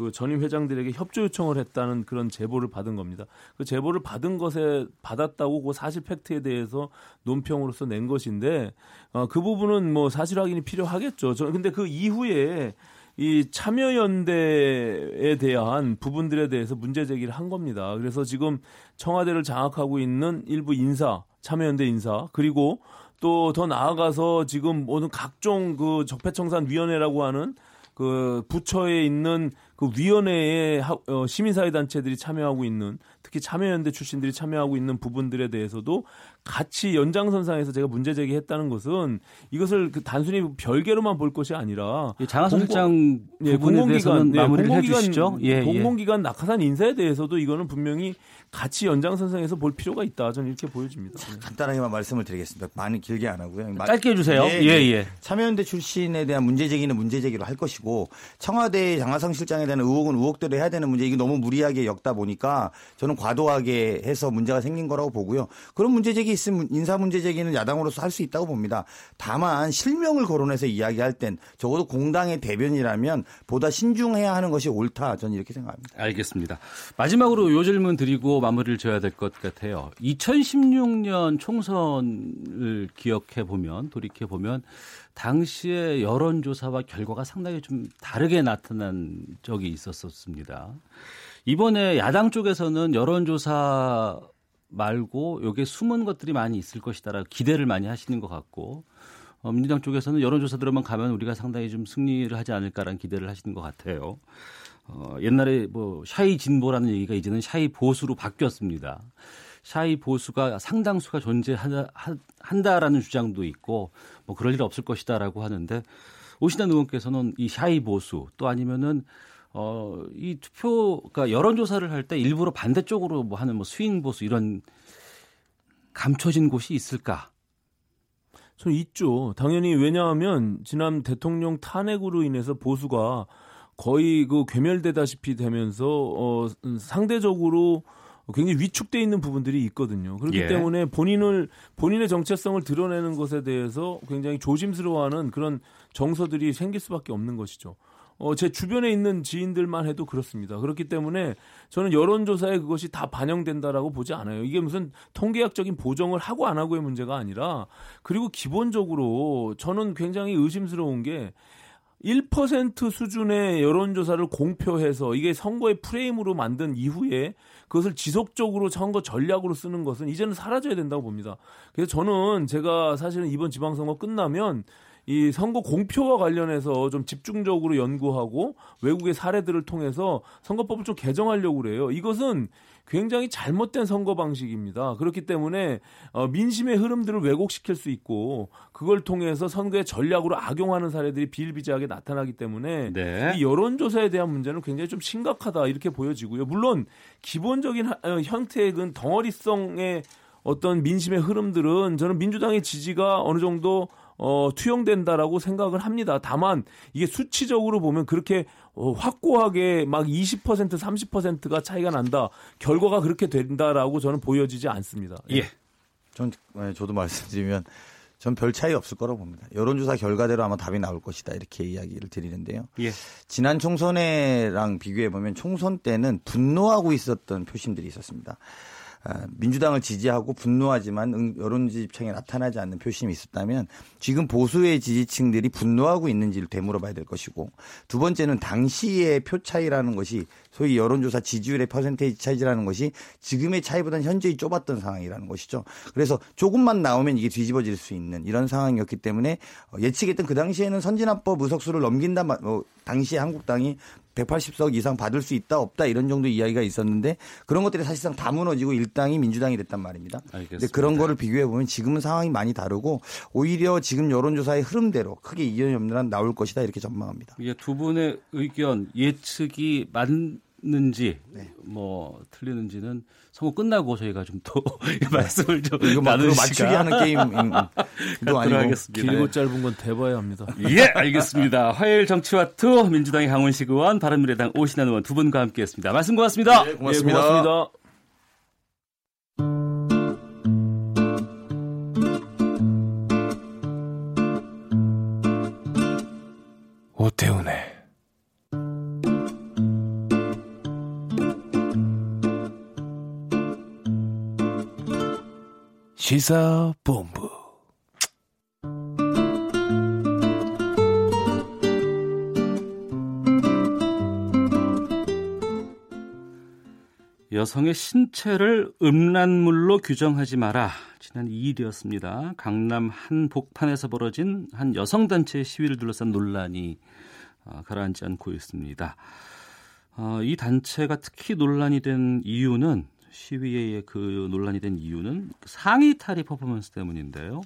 그 전임 회장들에게 협조 요청을 했다는 그런 제보를 받은 겁니다. 그 제보를 받은 것에 받았다고 그 사실 팩트에 대해서 논평으로서 낸 것인데 어, 그 부분은 뭐 사실 확인이 필요하겠죠. 저는 근데 그 이후에 이 참여연대에 대한 부분들에 대해서 문제 제기를 한 겁니다. 그래서 지금 청와대를 장악하고 있는 일부 인사, 참여연대 인사, 그리고 또 더 나아가서 지금 모든 각종 그 적폐청산 위원회라고 하는 그 부처에 있는 그 위원회에 어, 시민사회 단체들이 참여하고 있는 특히 참여연대 출신들이 참여하고 있는 부분들에 대해서도 같이 연장선상에서 제가 문제 제기했다는 것은 이것을 그 단순히 별개로만 볼 것이 아니라 장하성장 예, 공공기관 예, 공공기관 예, 예, 공공기관 낙하산 인사에 대해서도 이거는 분명히 같이 연장선상에서 볼 필요가 있다 저는 이렇게 보여집니다. 자, 간단하게만 말씀을 드리겠습니다. 많이 길게 안 하고요. 짧게 해주세요. 예, 예, 예. 참여연대 출신에 대한 문제 제기는 문제 제기로 할 것이고 청와대 장하성 실장에 대한 의혹은 의혹대로 해야 되는 문제 이게 너무 무리하게 엮다 보니까 저는 과도하게 해서 문제가 생긴 거라고 보고요. 그런 문제 제기 있으면 인사 문제 제기는 야당으로서 할 수 있다고 봅니다. 다만 실명을 거론해서 이야기할 땐 적어도 공당의 대변이라면 보다 신중해야 하는 것이 옳다. 저는 이렇게 생각합니다. 알겠습니다. 마지막으로 요 질문 드리고 마무리를 져야 될 것 같아요. 2016년 총선을 기억해 보면 돌이켜 보면 당시에 여론조사와 결과가 상당히 좀 다르게 나타난 적이 있었었습니다. 이번에 야당 쪽에서는 여론조사 말고 여기에 숨은 것들이 많이 있을 것이다라고 기대를 많이 하시는 것 같고 어, 민주당 쪽에서는 여론조사들로만 가면 우리가 상당히 좀 승리를 하지 않을까라는 기대를 하시는 것 같아요. 어, 옛날에 뭐 shy 진보라는 얘기가 이제는 shy 보수로 바뀌었습니다. shy 보수가 상당수가 존재한다라는 주장도 있고 뭐 그럴 일 없을 것이다라고 하는데 오신환 의원께서는 이 shy 보수 또 아니면은 어, 이 투표, 그러니까 여론조사를 할 때 일부러 반대쪽으로 뭐 하는 뭐 스윙 보수 이런 감춰진 곳이 있을까? 저는 있죠. 당연히 왜냐하면 지난 대통령 탄핵으로 인해서 보수가 거의 그 괴멸되다시피 되면서 어, 상대적으로 굉장히 위축돼 있는 부분들이 있거든요. 그렇기 예. 때문에 본인을 본인의 정체성을 드러내는 것에 대해서 굉장히 조심스러워하는 그런 정서들이 생길 수밖에 없는 것이죠. 어, 제 주변에 있는 지인들만 해도 그렇습니다. 그렇기 때문에 저는 여론조사에 그것이 다 반영된다라고 보지 않아요. 이게 무슨 통계학적인 보정을 하고 안 하고의 문제가 아니라 그리고 기본적으로 저는 굉장히 의심스러운 게 1% 수준의 여론조사를 공표해서 이게 선거의 프레임으로 만든 이후에 그것을 지속적으로 선거 전략으로 쓰는 것은 이제는 사라져야 된다고 봅니다. 그래서 저는 제가 사실은 이번 지방선거 끝나면 이 선거 공표와 관련해서 좀 집중적으로 연구하고 외국의 사례들을 통해서 선거법을 좀 개정하려고 그래요. 이것은 굉장히 잘못된 선거 방식입니다. 그렇기 때문에 어, 민심의 흐름들을 왜곡시킬 수 있고 그걸 통해서 선거의 전략으로 악용하는 사례들이 비일비재하게 나타나기 때문에 네. 이 여론조사에 대한 문제는 굉장히 좀 심각하다 이렇게 보여지고요. 물론 기본적인 어, 형태의 덩어리성의 어떤 민심의 흐름들은 저는 민주당의 지지가 어느 정도 어, 투영된다라고 생각을 합니다. 다만 이게 수치적으로 보면 그렇게 어, 확고하게 막 20% 30%가 차이가 난다. 결과가 그렇게 된다라고 저는 보여지지 않습니다. 예. 예. 전 네, 저도 말씀드리면 전 별 차이 없을 거라고 봅니다. 여론조사 결과대로 아마 답이 나올 것이다 이렇게 이야기를 드리는데요. 예. 지난 총선에랑 비교해 보면 총선 때는 분노하고 있었던 표심들이 있었습니다. 아, 민주당을 지지하고 분노하지만 여론 지지층에 나타나지 않는 표심이 있었다면 지금 보수의 지지층들이 분노하고 있는지를 되물어봐야 될 것이고 두 번째는 당시의 표 차이라는 것이 소위 여론조사 지지율의 퍼센테이지 차이라는 것이 지금의 차이보다는 현저히 좁았던 상황이라는 것이죠. 그래서 조금만 나오면 이게 뒤집어질 수 있는 이런 상황이었기 때문에 예측했던 그 당시에는 선진화법 의석수를 넘긴다, 뭐 당시에 한국당이 180석 이상 받을 수 있다 없다 이런 정도 이야기가 있었는데 그런 것들이 사실상 다 무너지고 일당이 민주당이 됐단 말입니다. 그런데 그런 거를 비교해 보면 지금은 상황이 많이 다르고 오히려 지금 여론조사의 흐름대로 크게 이견이 없는 한 나올 것이다 이렇게 전망합니다. 이게 두 분의 의견 예측이 맞 맞는지 뭐 틀리는지는 선거 끝나고 저희가 좀 또 말씀을 좀 이거 막 나누는 맞추기 하는 게임도 아니고 하겠습니다. 길고 짧은 건 대봐야 합니다. 예, 알겠습니다. 화요일 정치와투 민주당의 강원식 의원, 바른미래당 오신환 의원 두 분과 함께했습니다. 말씀 고맙습니다. 네, 고맙습니다. 예, 고맙습니다. 오태훈의 시사본부 여성의 신체를 음란물로 규정하지 마라. 지난 2일이었습니다. 강남 한 복판에서 벌어진 한 여성단체의 시위를 둘러싼 논란이 어, 가라앉지 않고 있습니다. 어, 이 단체가 특히 논란이 된 이유는 시위의 그 논란이 된 이유는 상의 탈의 퍼포먼스 때문인데요.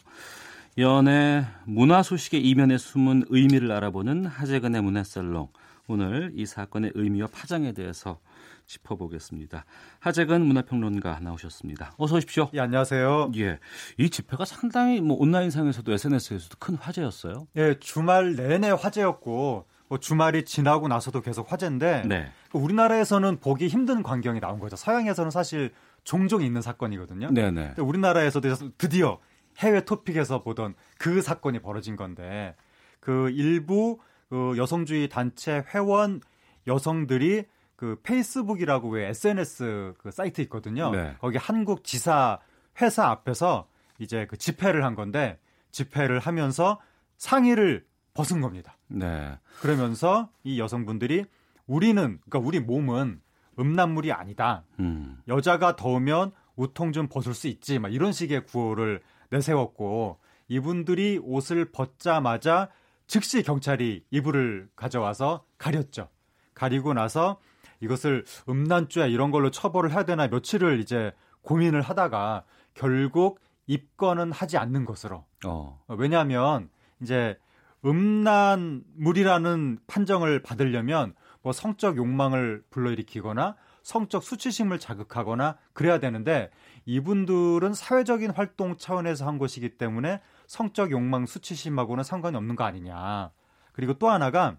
연애 문화 소식의 이면에 숨은 의미를 알아보는 하재근의 문화살롱. 오늘 이 사건의 의미와 파장에 대해서 짚어보겠습니다. 하재근 문화평론가 나오셨습니다. 어서 오십시오. 예, 안녕하세요. 예. 이 집회가 상당히 뭐 온라인상에서도 SNS에서도 큰 화제였어요. 예, 주말 내내 화제였고 뭐 주말이 지나고 나서도 계속 화제인데 네. 우리나라에서는 보기 힘든 광경이 나온 거죠. 서양에서는 사실 종종 있는 사건이거든요. 네네. 근데 우리나라에서도 드디어 해외 토픽에서 보던 그 사건이 벌어진 건데 그 일부 그 여성주의 단체 회원 여성들이 그 페이스북이라고 왜 SNS 그 사이트 있거든요. 네. 거기 한국 지사 회사 앞에서 이제 그 집회를 한 건데 집회를 하면서 상의를 벗은 겁니다. 네. 그러면서 이 여성분들이 우리는 그러니까 우리 몸은 음란물이 아니다. 음. 여자가 더우면 우통 좀 벗을 수 있지. 막 이런 식의 구호를 내세웠고 이분들이 옷을 벗자마자 즉시 경찰이 이불을 가져와서 가렸죠. 가리고 나서 이것을 음란죄 이런 걸로 처벌을 해야 되나 며칠을 이제 고민을 하다가 결국 입건은 하지 않는 것으로. 어. 왜냐하면 이제 음란물이라는 판정을 받으려면 뭐 성적 욕망을 불러일으키거나 성적 수치심을 자극하거나 그래야 되는데 이분들은 사회적인 활동 차원에서 한 것이기 때문에 성적 욕망 수치심하고는 상관이 없는 거 아니냐. 그리고 또 하나가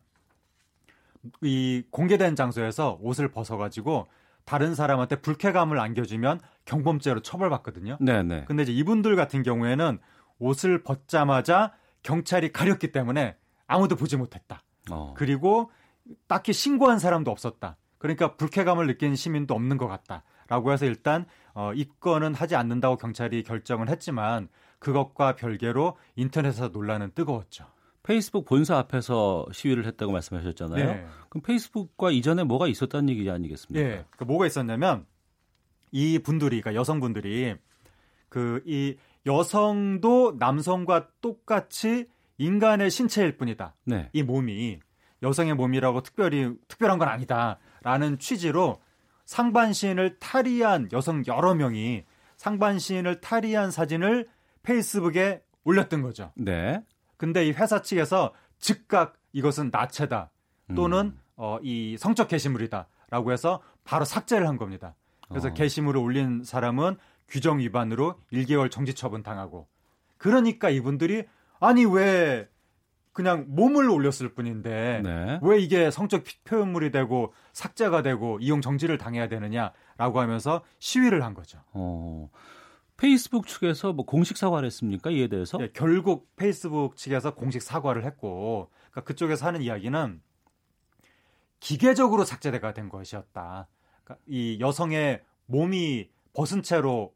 이 공개된 장소에서 옷을 벗어가지고 다른 사람한테 불쾌감을 안겨주면 경범죄로 처벌받거든요. 네네. 근데 이제 이분들 같은 경우에는 옷을 벗자마자 경찰이 가렸기 때문에 아무도 보지 못했다. 어. 그리고 딱히 신고한 사람도 없었다. 그러니까 불쾌감을 느낀 시민도 없는 것 같다. 라고 해서 일단 어, 입건은 하지 않는다고 경찰이 결정을 했지만 그것과 별개로 인터넷에서 논란은 뜨거웠죠. 페이스북 본사 앞에서 시위를 했다고 말씀하셨잖아요. 네. 그럼 페이스북과 이전에 뭐가 있었다는 얘기 아니겠습니까? 예. 그 뭐가 있었냐면 이 분들이 그러니까 여성분들이 그 이 여성도 남성과 똑같이 인간의 신체일 뿐이다. 네. 이 몸이 여성의 몸이라고 특별히 특별한 건 아니다라는 취지로 상반신을 탈의한 여성 여러 명이 상반신을 탈의한 사진을 페이스북에 올렸던 거죠. 네. 근데 이 회사 측에서 즉각 이것은 나체다 또는 음. 어, 이 성적 게시물이다라고 해서 바로 삭제를 한 겁니다. 그래서 어. 게시물을 올린 사람은 규정 위반으로 1개월 정지 처분 당하고 그러니까 이분들이 아니 왜 그냥 몸을 올렸을 뿐인데 네. 왜 이게 성적 피- 표현물이 되고 삭제가 되고 이용 정지를 당해야 되느냐라고 하면서 시위를 한 거죠. 어. 페이스북 측에서 뭐 공식 사과를 했습니까? 이에 대해서? 예, 결국 페이스북 측에서 공식 사과를 했고 그러니까 그쪽에서 하는 이야기는 기계적으로 삭제가 된 것이었다. 그러니까 이 여성의 몸이 벗은 채로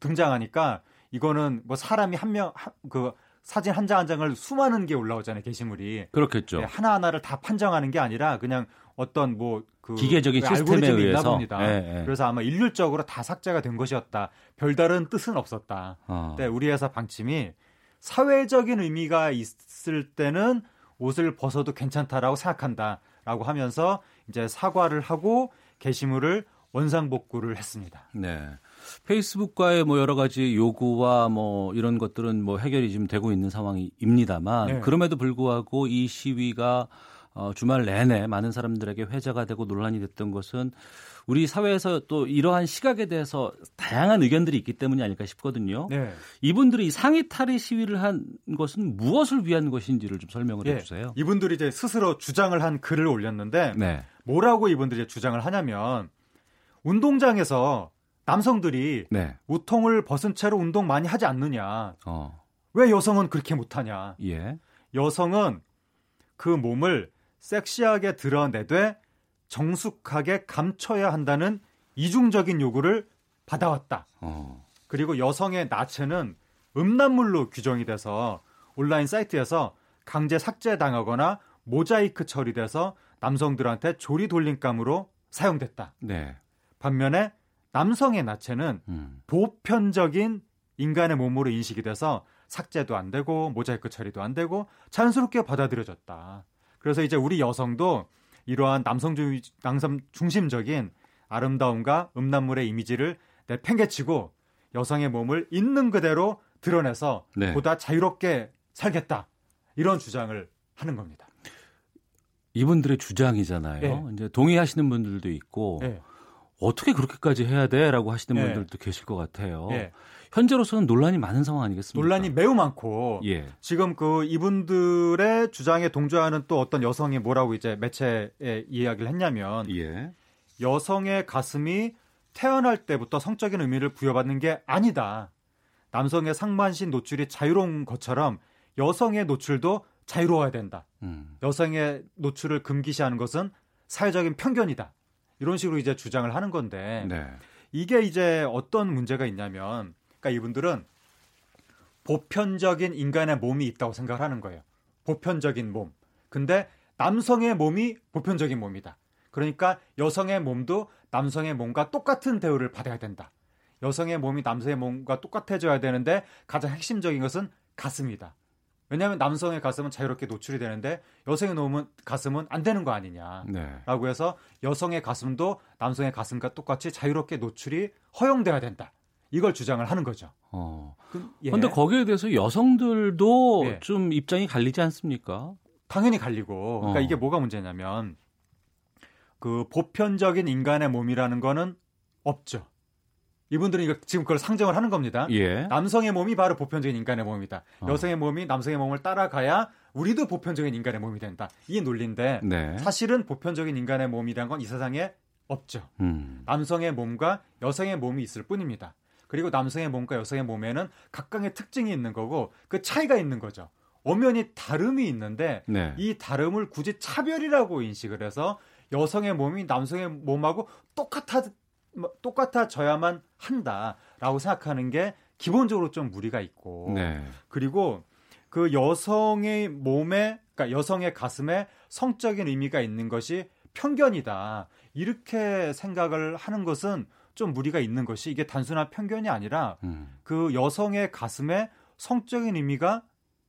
등장하니까 이거는 뭐 사람이 한 명 그 사진 한장한 장을 수많은 게 올라오잖아요 게시물이 그렇겠죠. 예, 하나 하나를 다 판정하는 게 아니라 그냥 어떤 뭐 그 기계적인 시스템에 알고리즘이 있나 의해서. 예, 예. 그래서 아마 일률적으로 다 삭제가 된 것이었다. 별다른 뜻은 없었다. 어. 근데 우리 회사 방침이 사회적인 의미가 있을 때는 옷을 벗어도 괜찮다라고 생각한다라고 하면서 이제 사과를 하고 게시물을 원상복구를 했습니다. 네. 페이스북과의 뭐 여러 가지 요구와 뭐 이런 것들은 뭐 해결이 지금 되고 있는 상황입니다만 네. 그럼에도 불구하고 이 시위가 어, 주말 내내 많은 사람들에게 회자가 되고 논란이 됐던 것은 우리 사회에서 또 이러한 시각에 대해서 다양한 의견들이 있기 때문이 아닐까 싶거든요. 네. 이분들이 상의 탈의 시위를 한 것은 무엇을 위한 것인지를 좀 설명을 예, 해주세요. 이분들이 이제 스스로 주장을 한 글을 올렸는데 네. 뭐라고 이분들이 주장을 하냐면 운동장에서 남성들이 네. 우통을 벗은 채로 운동 많이 하지 않느냐. 어. 왜 여성은 그렇게 못하냐. 예. 여성은 그 몸을 섹시하게 드러내되 정숙하게 감춰야 한다는 이중적인 요구를 받아왔다. 어. 그리고 여성의 나체는 음란물로 규정이 돼서 온라인 사이트에서 강제 삭제당하거나 모자이크 처리돼서 남성들한테 조리 돌림감으로 사용됐다. 네. 반면에 남성의 나체는 음. 보편적인 인간의 몸으로 인식이 돼서 삭제도 안 되고 모자이크 처리도 안 되고 자연스럽게 받아들여졌다. 그래서 이제 우리 여성도 이러한 남성, 중, 남성 중심적인 아름다움과 음란물의 이미지를 내팽개치고 여성의 몸을 있는 그대로 드러내서 네. 보다 자유롭게 살겠다. 이런 주장을 하는 겁니다. 이분들의 주장이잖아요. 예. 이제 동의하시는 분들도 있고 예. 어떻게 그렇게까지 해야 돼 라고 하시는 예. 분들도 계실 것 같아요. 예. 현재로서는 논란이 많은 상황 아니겠습니까? 논란이 매우 많고 예. 지금 그 이분들의 주장에 동조하는 또 어떤 여성이 뭐라고 이제 매체에 이야기를 했냐면 예. 여성의 가슴이 태어날 때부터 성적인 의미를 부여받는 게 아니다. 남성의 상반신 노출이 자유로운 것처럼 여성의 노출도 자유로워야 된다. 음. 여성의 노출을 금기시하는 것은 사회적인 편견이다. 이런 식으로 이제 주장을 하는 건데 네. 이게 이제 어떤 문제가 있냐면 그러니까 이분들은 보편적인 인간의 몸이 있다고 생각을 하는 거예요. 보편적인 몸. 근데 남성의 몸이 보편적인 몸이다. 그러니까 여성의 몸도 남성의 몸과 똑같은 대우를 받아야 된다. 여성의 몸이 남성의 몸과 똑같아져야 되는데 가장 핵심적인 것은 가슴이다. 왜냐하면 남성의 가슴은 자유롭게 노출이 되는데 여성의 몸은 가슴은 안 되는 거 아니냐. 네. 라고 해서 여성의 가슴도 남성의 가슴과 똑같이 자유롭게 노출이 허용돼야 된다. 이걸 주장을 하는 거죠. 어. 그, 예. 근데 거기에 대해서 여성들도 예. 좀 입장이 갈리지 않습니까? 당연히 갈리고. 그러니까 어. 이게 뭐가 문제냐면 그 보편적인 인간의 몸이라는 거는 없죠. 이분들은 이거 지금 그걸 상정을 하는 겁니다. 예. 남성의 몸이 바로 보편적인 인간의 몸이다. 어. 여성의 몸이 남성의 몸을 따라가야 우리도 보편적인 인간의 몸이 된다. 이 논리인데 네. 사실은 보편적인 인간의 몸이란 건 이 세상에 없죠. 음. 남성의 몸과 여성의 몸이 있을 뿐입니다. 그리고 남성의 몸과 여성의 몸에는 각각의 특징이 있는 거고 그 차이가 있는 거죠. 엄연히 다름이 있는데 네. 이 다름을 굳이 차별이라고 인식을 해서 여성의 몸이 남성의 몸하고 똑같아 뭐, 똑같아져야만 한다라고 생각하는 게 기본적으로 좀 무리가 있고 네. 그리고 그 여성의 몸에 그러니까 여성의 가슴에 성적인 의미가 있는 것이 편견이다. 이렇게 생각을 하는 것은 좀 무리가 있는 것이 이게 단순한 편견이 아니라 음. 그 여성의 가슴에 성적인 의미가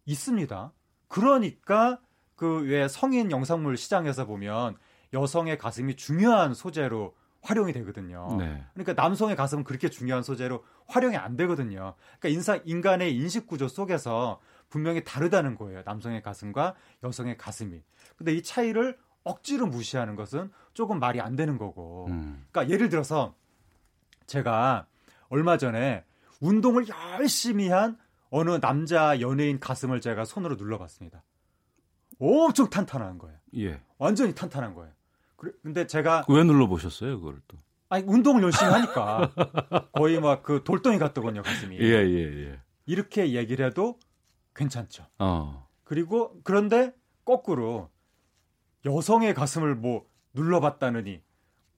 있습니다. 그러니까 그 왜 성인 영상물 시장에서 보면 여성의 가슴이 중요한 소재로 활용이 되거든요. 네. 그러니까 남성의 가슴은 그렇게 중요한 소재로 활용이 안 되거든요. 그러니까 인사 인간의 인식 구조 속에서 분명히 다르다는 거예요. 남성의 가슴과 여성의 가슴이. 근데 이 차이를 억지로 무시하는 것은 조금 말이 안 되는 거고. 음. 그러니까 예를 들어서 제가 얼마 전에 운동을 열심히 한 어느 남자 연예인 가슴을 제가 손으로 눌러봤습니다. 엄청 탄탄한 거예요. 예. 완전히 탄탄한 거예요. 근데 제가 왜 눌러 보셨어요, 그걸 또? 아니 운동을 열심히 하니까 거의 막 그 돌덩이 같더군요 가슴이. 예, 예, 예. 이렇게 얘기를 해도 괜찮죠. 어. 그리고 그런데 거꾸로 여성의 가슴을 뭐 눌러봤다느니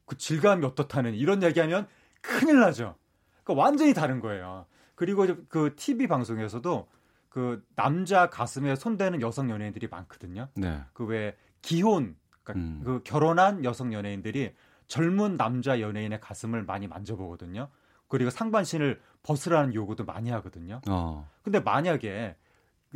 그 질감이 어떻다느니 이런 얘기하면 큰일 나죠. 그러니까 완전히 다른 거예요. 그리고 그 TV 방송에서도 그 남자 가슴에 손대는 여성 연예인들이 많거든요. 네. 그왜 기혼 그러니까 음. 그 결혼한 여성 연예인들이 젊은 남자 연예인의 가슴을 많이 만져보거든요. 그리고 상반신을 벗으라는 요구도 많이 하거든요. 어. 근데 만약에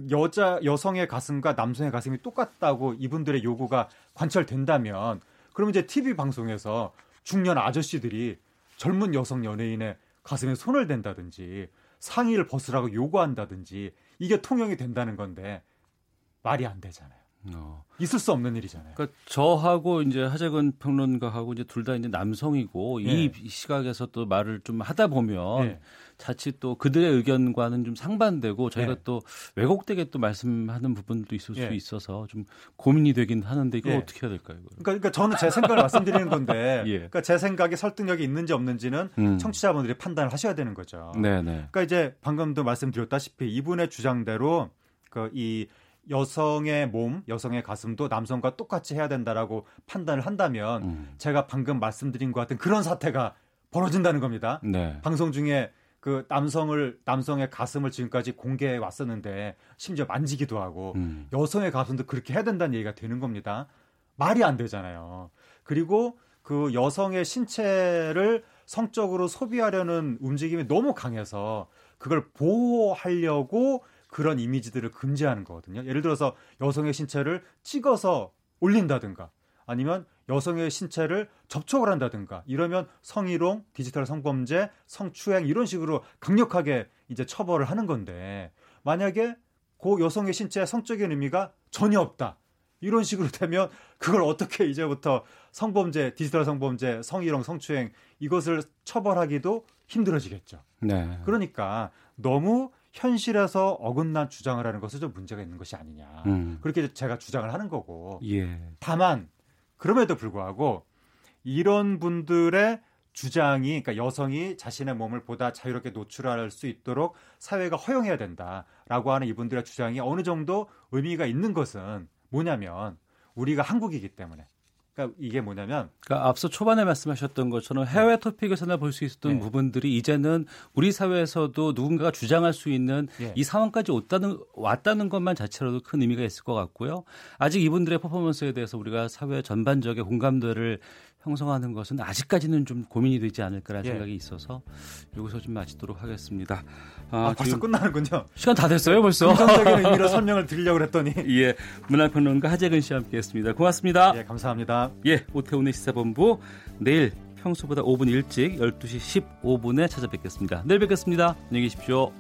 여자 여성의 가슴과 남성의 가슴이 똑같다고 이분들의 요구가 관철된다면 그럼 이제 TV 방송에서 중년 아저씨들이 젊은 여성 연예인의 가슴에 손을 댄다든지 상의를 벗으라고 요구한다든지 이게 통용이 된다는 건데 말이 안 되잖아요. 어. 있을 수 없는 일이잖아요. 그러니까 저하고 이제 하재근 평론가하고 이제 둘 다 이제 남성이고 예. 이 시각에서 또 말을 좀 하다 보면 예. 자칫 또 그들의 의견과는 좀 상반되고 저희가 예. 또 왜곡되게 또 말씀하는 부분도 있을 예. 수 있어서 좀 고민이 되긴 하는데 이거 예. 어떻게 해야 될까요? 이걸? 그러니까, 그러니까 저는 제 생각을 말씀드리는 건데, 예. 그러니까 제 생각이 설득력이 있는지 없는지는 음. 청취자분들이 판단을 하셔야 되는 거죠. 네네. 그러니까 이제 방금도 말씀드렸다시피 이분의 주장대로 그이 여성의 몸, 여성의 가슴도 남성과 똑같이 해야 된다라고 판단을 한다면 음. 제가 방금 말씀드린 것 같은 그런 사태가 벌어진다는 겁니다. 네. 방송 중에 그 남성을 남성의 가슴을 지금까지 공개해 왔었는데 심지어 만지기도 하고 음. 여성의 가슴도 그렇게 해야 된다는 얘기가 되는 겁니다. 말이 안 되잖아요. 그리고 그 여성의 신체를 성적으로 소비하려는 움직임이 너무 강해서 그걸 보호하려고 그런 이미지들을 금지하는 거거든요. 예를 들어서 여성의 신체를 찍어서 올린다든가 아니면 여성의 신체를 접촉을 한다든가 이러면 성희롱, 디지털 성범죄, 성추행 이런 식으로 강력하게 이제 처벌을 하는 건데 만약에 그 여성의 신체에 성적인 의미가 전혀 없다. 이런 식으로 되면 그걸 어떻게 이제부터 성범죄, 디지털 성범죄, 성희롱, 성추행 이것을 처벌하기도 힘들어지겠죠. 네. 그러니까 너무 현실에서 어긋난 주장을 하는 것은 좀 문제가 있는 것이 아니냐. 음. 그렇게 제가 주장을 하는 거고. 예. 다만 그럼에도 불구하고 이런 분들의 주장이 그러니까 여성이 자신의 몸을 보다 자유롭게 노출할 수 있도록 사회가 허용해야 된다라고 하는 이분들의 주장이 어느 정도 의미가 있는 것은 뭐냐면 우리가 한국이기 때문에 그러니까 이게 뭐냐면 그러니까 앞서 초반에 말씀하셨던 것처럼 해외 토픽에서나 볼 수 있었던 네. 부분들이 이제는 우리 사회에서도 누군가가 주장할 수 있는 예. 이 상황까지 왔다는, 왔다는 것만 자체로도 큰 의미가 있을 것 같고요. 아직 이분들의 퍼포먼스에 대해서 우리가 사회 전반적인 공감대를 형성하는 것은 아직까지는 좀 고민이 되지 않을까라는 예. 생각이 있어서 여기서 좀 마치도록 하겠습니다. 아, 벌써 지금 끝나는군요. 시간 다 됐어요, 벌써. 긍정적인 의미로 설명을 드리려고 그랬더니 예, 문화평론가 하재근 씨와 함께했습니다. 고맙습니다. 예, 감사합니다. 예, 오태훈의 시사본부 내일 평소보다 5분 일찍 12시 15분에 찾아뵙겠습니다. 내일 뵙겠습니다. 안녕히 계십시오.